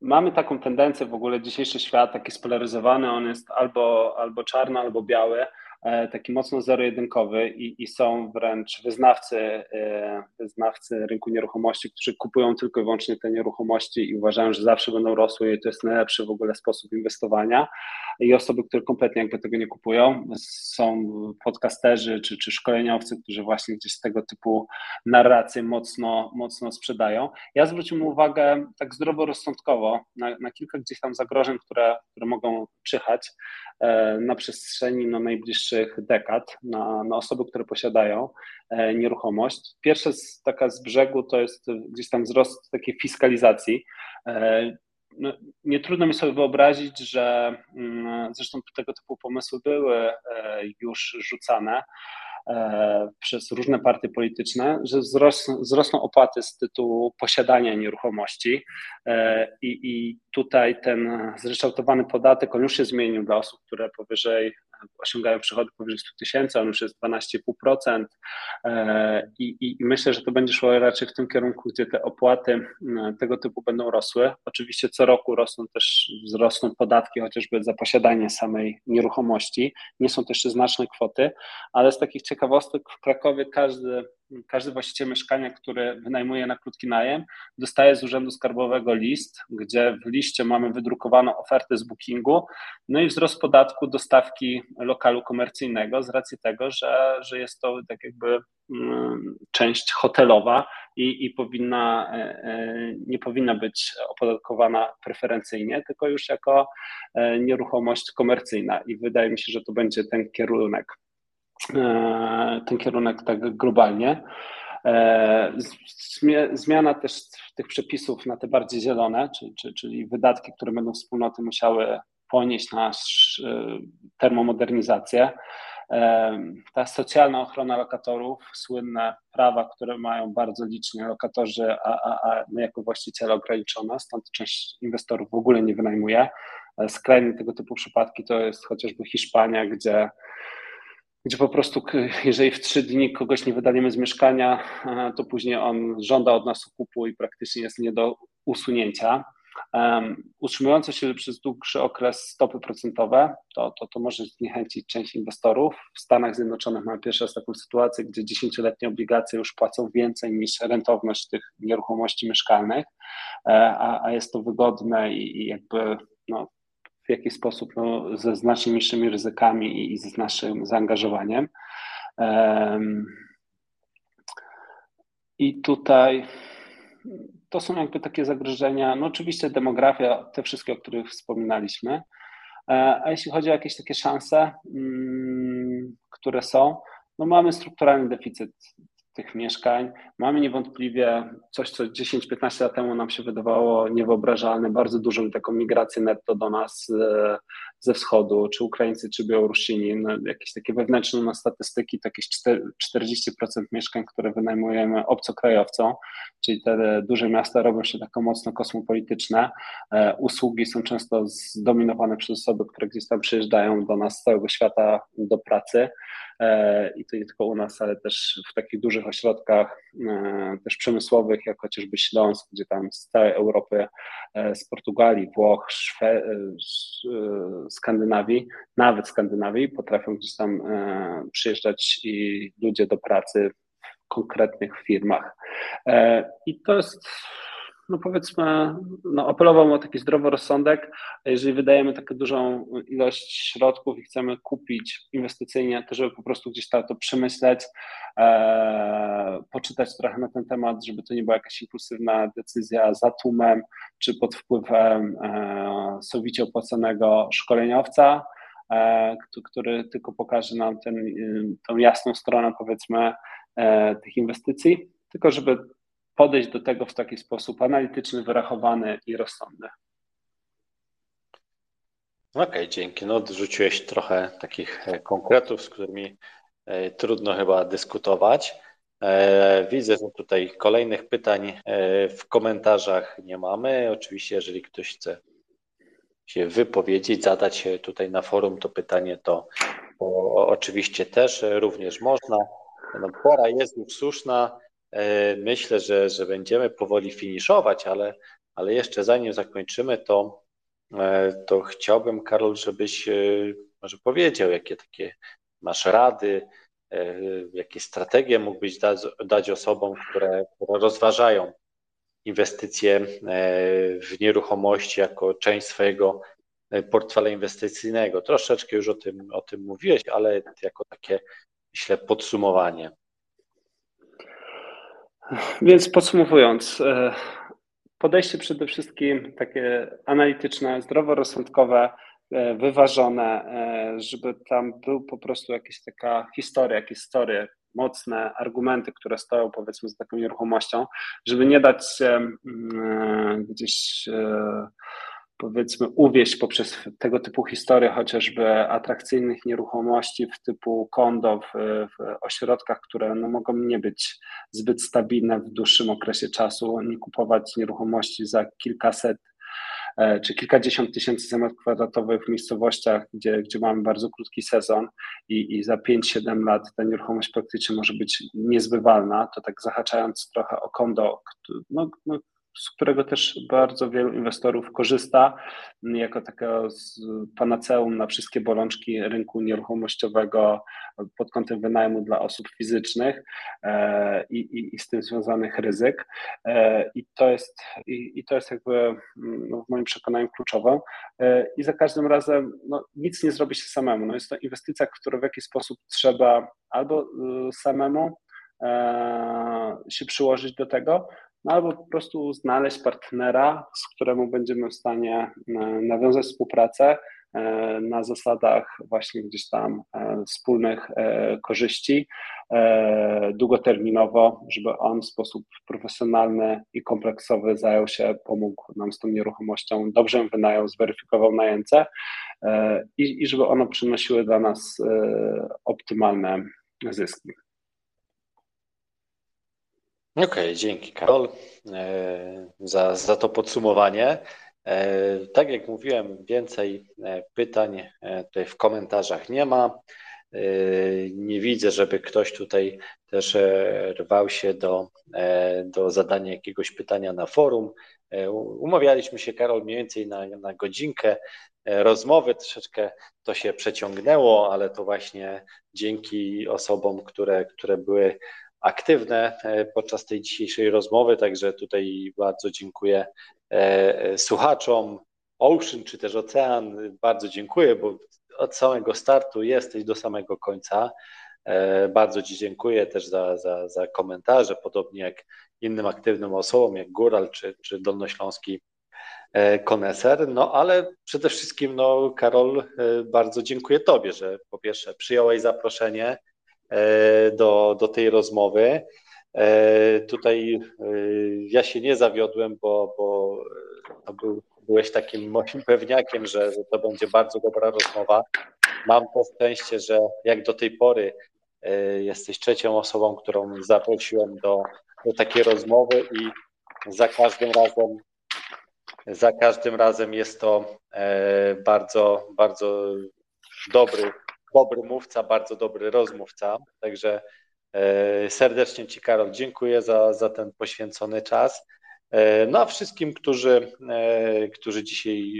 Mamy taką tendencję w ogóle, dzisiejszy świat taki spolaryzowany, on jest albo, albo czarny, albo biały. E, taki mocno zero-jedynkowy i, i, są wręcz wyznawcy, e, wyznawcy rynku nieruchomości, którzy kupują tylko i wyłącznie te nieruchomości i uważają, że zawsze będą rosły i to jest najlepszy w ogóle sposób inwestowania. I osoby, które kompletnie jakby tego nie kupują, są podcasterzy czy, czy szkoleniowcy, którzy właśnie gdzieś tego typu narracje mocno, mocno sprzedają. Ja zwróciłem uwagę tak zdroworozsądkowo na, na kilka gdzieś tam zagrożeń, które, które mogą czyhać e, na przestrzeni no, najbliższych najbliższych dekad na, na osoby, które posiadają e, nieruchomość. Pierwsza z, taka z brzegu to jest gdzieś tam wzrost takiej fiskalizacji. E, no, nie trudno mi sobie wyobrazić, że mm, zresztą tego typu pomysły były e, już rzucane, przez różne partie polityczne, że wzrosną, wzrosną opłaty z tytułu posiadania nieruchomości i, i tutaj ten zryczałtowany podatek, on już się zmienił dla osób, które powyżej osiągają przychody powyżej 100 tysięcy, on już jest 12,5% e, I, i, myślę, że to będzie szło raczej w tym kierunku, gdzie te opłaty tego typu będą rosły. Oczywiście co roku rosną też, wzrosną podatki chociażby za posiadanie samej nieruchomości. Nie są to jeszcze znaczne kwoty, ale z takich ciekawostek w Krakowie każdy każdy właściciel mieszkania, który wynajmuje na krótki najem, dostaje z Urzędu Skarbowego list, gdzie w liście mamy wydrukowaną ofertę z bookingu, no i wzrost podatku do stawki lokalu komercyjnego z racji tego, że, że jest to tak jakby mm, część hotelowa i, i powinna, e, e, nie powinna być opodatkowana preferencyjnie, tylko już jako e, nieruchomość komercyjna i wydaje mi się, że to będzie ten kierunek. E, ten kierunek tak globalnie. E, zmiana też tych przepisów na te bardziej zielone, czyli, wydatki, które będą wspólnoty musiały ponieść na e, termomodernizację. Ta socjalna ochrona lokatorów, słynne prawa, które mają bardzo licznie lokatorzy, a, a, a my jako właściciele ograniczone, stąd część inwestorów w ogóle nie wynajmuje. Skrajne tego typu przypadki to jest chociażby Hiszpania, gdzie gdzie po prostu, jeżeli w trzy dni kogoś nie wydalimy z mieszkania, e, to później on żąda od nas okupu i praktycznie jest nie do usunięcia. Utrzymujące się przez dłuższy okres stopy procentowe, to, to, to może zniechęcić część inwestorów. W Stanach Zjednoczonych mamy pierwszy raz taką sytuację, gdzie dziesięcioletnie obligacje już płacą więcej niż rentowność tych nieruchomości mieszkalnych, e, a, a jest to wygodne i, i jakby no, w jakiś sposób no, ze znacznie niższymi ryzykami i, z naszym zaangażowaniem. I tutaj to są jakby takie zagrożenia. No oczywiście demografia, te wszystkie, o których wspominaliśmy. E, a jeśli chodzi o jakieś takie szanse, mm, które są, no mamy strukturalny deficyt tych mieszkań. Mamy niewątpliwie coś, co 10-15 lat temu nam się wydawało niewyobrażalne, bardzo dużą taką migrację netto do nas e, ze wschodu, czy Ukraińcy, czy Białorusini, no, jakieś takie wewnętrzne no, statystyki, to jakieś 40% mieszkań, które wynajmujemy obcokrajowcom, czyli te duże miasta robią się tak mocno kosmopolityczne. E, usługi są często zdominowane przez osoby, które gdzieś tam przyjeżdżają do nas z całego świata do pracy. I to nie tylko u nas, ale też w takich dużych ośrodkach też przemysłowych, jak chociażby Śląsk, gdzie tam z całej Europy, z Portugalii, Włoch, Szwe Skandynawii, nawet Skandynawii, potrafią gdzieś tam przyjeżdżać i ludzie do pracy w konkretnych firmach. I to jest no powiedzmy, no apelowałbym o taki zdrowy rozsądek, jeżeli wydajemy taką dużą ilość środków i chcemy kupić inwestycyjnie, to żeby po prostu gdzieś to, to przemyśleć, e, poczytać trochę na ten temat, żeby to nie była jakaś impulsywna decyzja za tłumem, czy pod wpływem e, sowicie opłaconego szkoleniowca, e, który tylko pokaże nam ten, tą jasną stronę, powiedzmy, tych inwestycji, tylko żeby podejść do tego w taki sposób analityczny, wyrachowany i rozsądny. Okej, okay, dzięki. No, dorzuciłeś trochę takich e, konkretów, z którymi e, trudno chyba dyskutować. E, widzę, że tutaj kolejnych pytań w komentarzach nie mamy. Oczywiście, jeżeli ktoś chce się wypowiedzieć, zadać tutaj na forum to pytanie, to oczywiście też również można. No, pora jest już słuszna. E, myślę, że, że będziemy powoli finiszować, ale, ale jeszcze zanim zakończymy, to, e, to chciałbym, Karol, żebyś e, może powiedział, jakie takie masz rady, jakie strategie mógłbyś dać, dać osobom, które, które rozważają inwestycje w nieruchomości jako część swojego portfela inwestycyjnego. Troszeczkę już o tym, o tym mówiłeś, ale jako takie, myślę, podsumowanie. Więc podsumowując, e, podejście przede wszystkim takie analityczne, zdroworozsądkowe, e, wyważone, e, żeby tam był po prostu jakaś taka historia, jakieś story, mocne argumenty, które stoją powiedzmy za taką nieruchomością, żeby nie dać się mm, gdzieś powiedzmy uwieść poprzez tego typu historie, chociażby atrakcyjnych nieruchomości w typu kondo w, w ośrodkach, które no, mogą nie być zbyt stabilne w dłuższym okresie czasu, nie kupować nieruchomości za kilkaset e, czy kilkadziesiąt tysięcy metrów kwadratowych w miejscowościach, gdzie, gdzie mamy bardzo krótki sezon i, i za 5-7 lat ta nieruchomość praktycznie może być niezbywalna, to tak zahaczając trochę o kondo, no, no, z którego też bardzo wielu inwestorów korzysta jako takiego panaceum na wszystkie bolączki rynku nieruchomościowego pod kątem wynajmu dla osób fizycznych e, i, i, i z tym związanych ryzyk. E, I to jest, i, i to jest jakby no, w moim przekonaniu kluczowe. E, I za każdym razem no, nic nie zrobi się samemu. No, jest to inwestycja, którą w jakiś sposób trzeba albo samemu się przyłożyć do tego, no albo po prostu znaleźć partnera, z któremu będziemy w stanie e, nawiązać współpracę e, na zasadach właśnie gdzieś tam e, wspólnych korzyści długoterminowo, żeby on w sposób profesjonalny i kompleksowy zajął się, pomógł nam z tą nieruchomością, dobrze ją wynajął, zweryfikował najęce i, i żeby one przynosiły dla nas optymalne zyski. Okej, okay, dzięki Karol e, za, za to podsumowanie. E, tak jak mówiłem, więcej e, pytań tutaj w komentarzach nie ma. Nie widzę, żeby ktoś tutaj też rwał się do, do zadania jakiegoś pytania na forum. Umawialiśmy się, Karol, mniej więcej na, na godzinkę rozmowy. Troszeczkę to się przeciągnęło, ale to właśnie dzięki osobom, które, które były aktywne e, podczas tej dzisiejszej rozmowy, także tutaj bardzo dziękuję e, e, słuchaczom. Ocean czy też Ocean, bardzo dziękuję, bo od samego startu jesteś do samego końca. Bardzo Ci dziękuję też za, za, za komentarze, podobnie jak innym aktywnym osobom, jak Góral czy, czy Dolnośląski koneser. No ale przede wszystkim, no, Karol, bardzo dziękuję Tobie, że po pierwsze przyjąłeś zaproszenie, do, do tej rozmowy. E, tutaj e, ja się nie zawiodłem, bo, bo był, byłeś takim (laughs) moim pewniakiem, że, że to będzie bardzo dobra rozmowa. Mam to szczęście, że jak do tej pory jesteś trzecią osobą, którą zaprosiłem do, do takiej rozmowy i za każdym razem za każdym razem jest to bardzo, bardzo dobry dobry mówca, bardzo dobry rozmówca. Także serdecznie Ci, Karol, dziękuję za, za ten poświęcony czas. No a wszystkim, którzy, którzy dzisiaj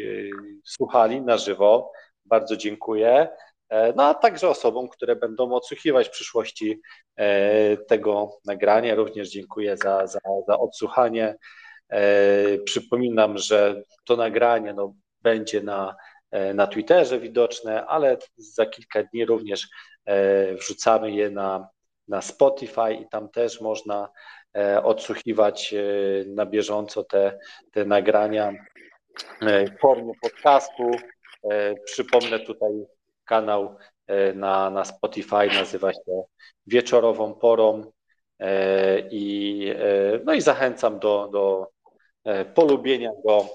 słuchali na żywo, bardzo dziękuję. No a także osobom, które będą odsłuchiwać w przyszłości tego nagrania. Również dziękuję za, za, za odsłuchanie. Przypominam, że to nagranie no, będzie na, na Twitterze widoczne, ale za kilka dni również wrzucamy je na, na Spotify i tam też można odsłuchiwać na bieżąco te, te nagrania w formie podcastu. Przypomnę tutaj kanał na, na Spotify, nazywa się Wieczorową Porą i, no i zachęcam do, do polubienia go,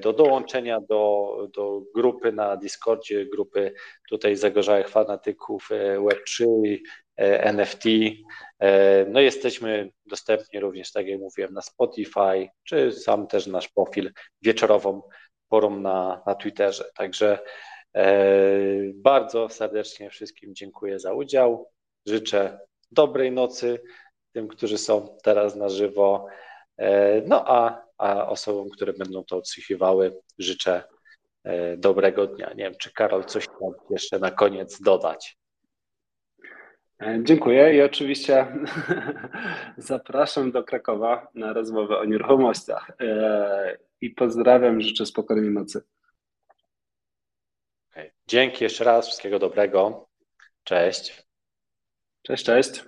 do dołączenia do, do grupy na Discordzie, grupy tutaj zagorzałych fanatyków Web3, NFT. No jesteśmy dostępni również, tak jak mówiłem, na Spotify, czy sam też nasz profil wieczorową porą na, na Twitterze. Także bardzo serdecznie wszystkim dziękuję za udział. Życzę dobrej nocy tym, którzy są teraz na żywo. No a, a osobom, które będą to odsłuchiwały, życzę dobrego dnia. Nie wiem, czy Karol coś tam jeszcze na koniec dodać. Dziękuję i oczywiście (laughs) zapraszam do Krakowa na rozmowę o nieruchomościach. I pozdrawiam, życzę spokojnej nocy. Dzięki jeszcze raz, wszystkiego dobrego. Cześć. Cześć, cześć.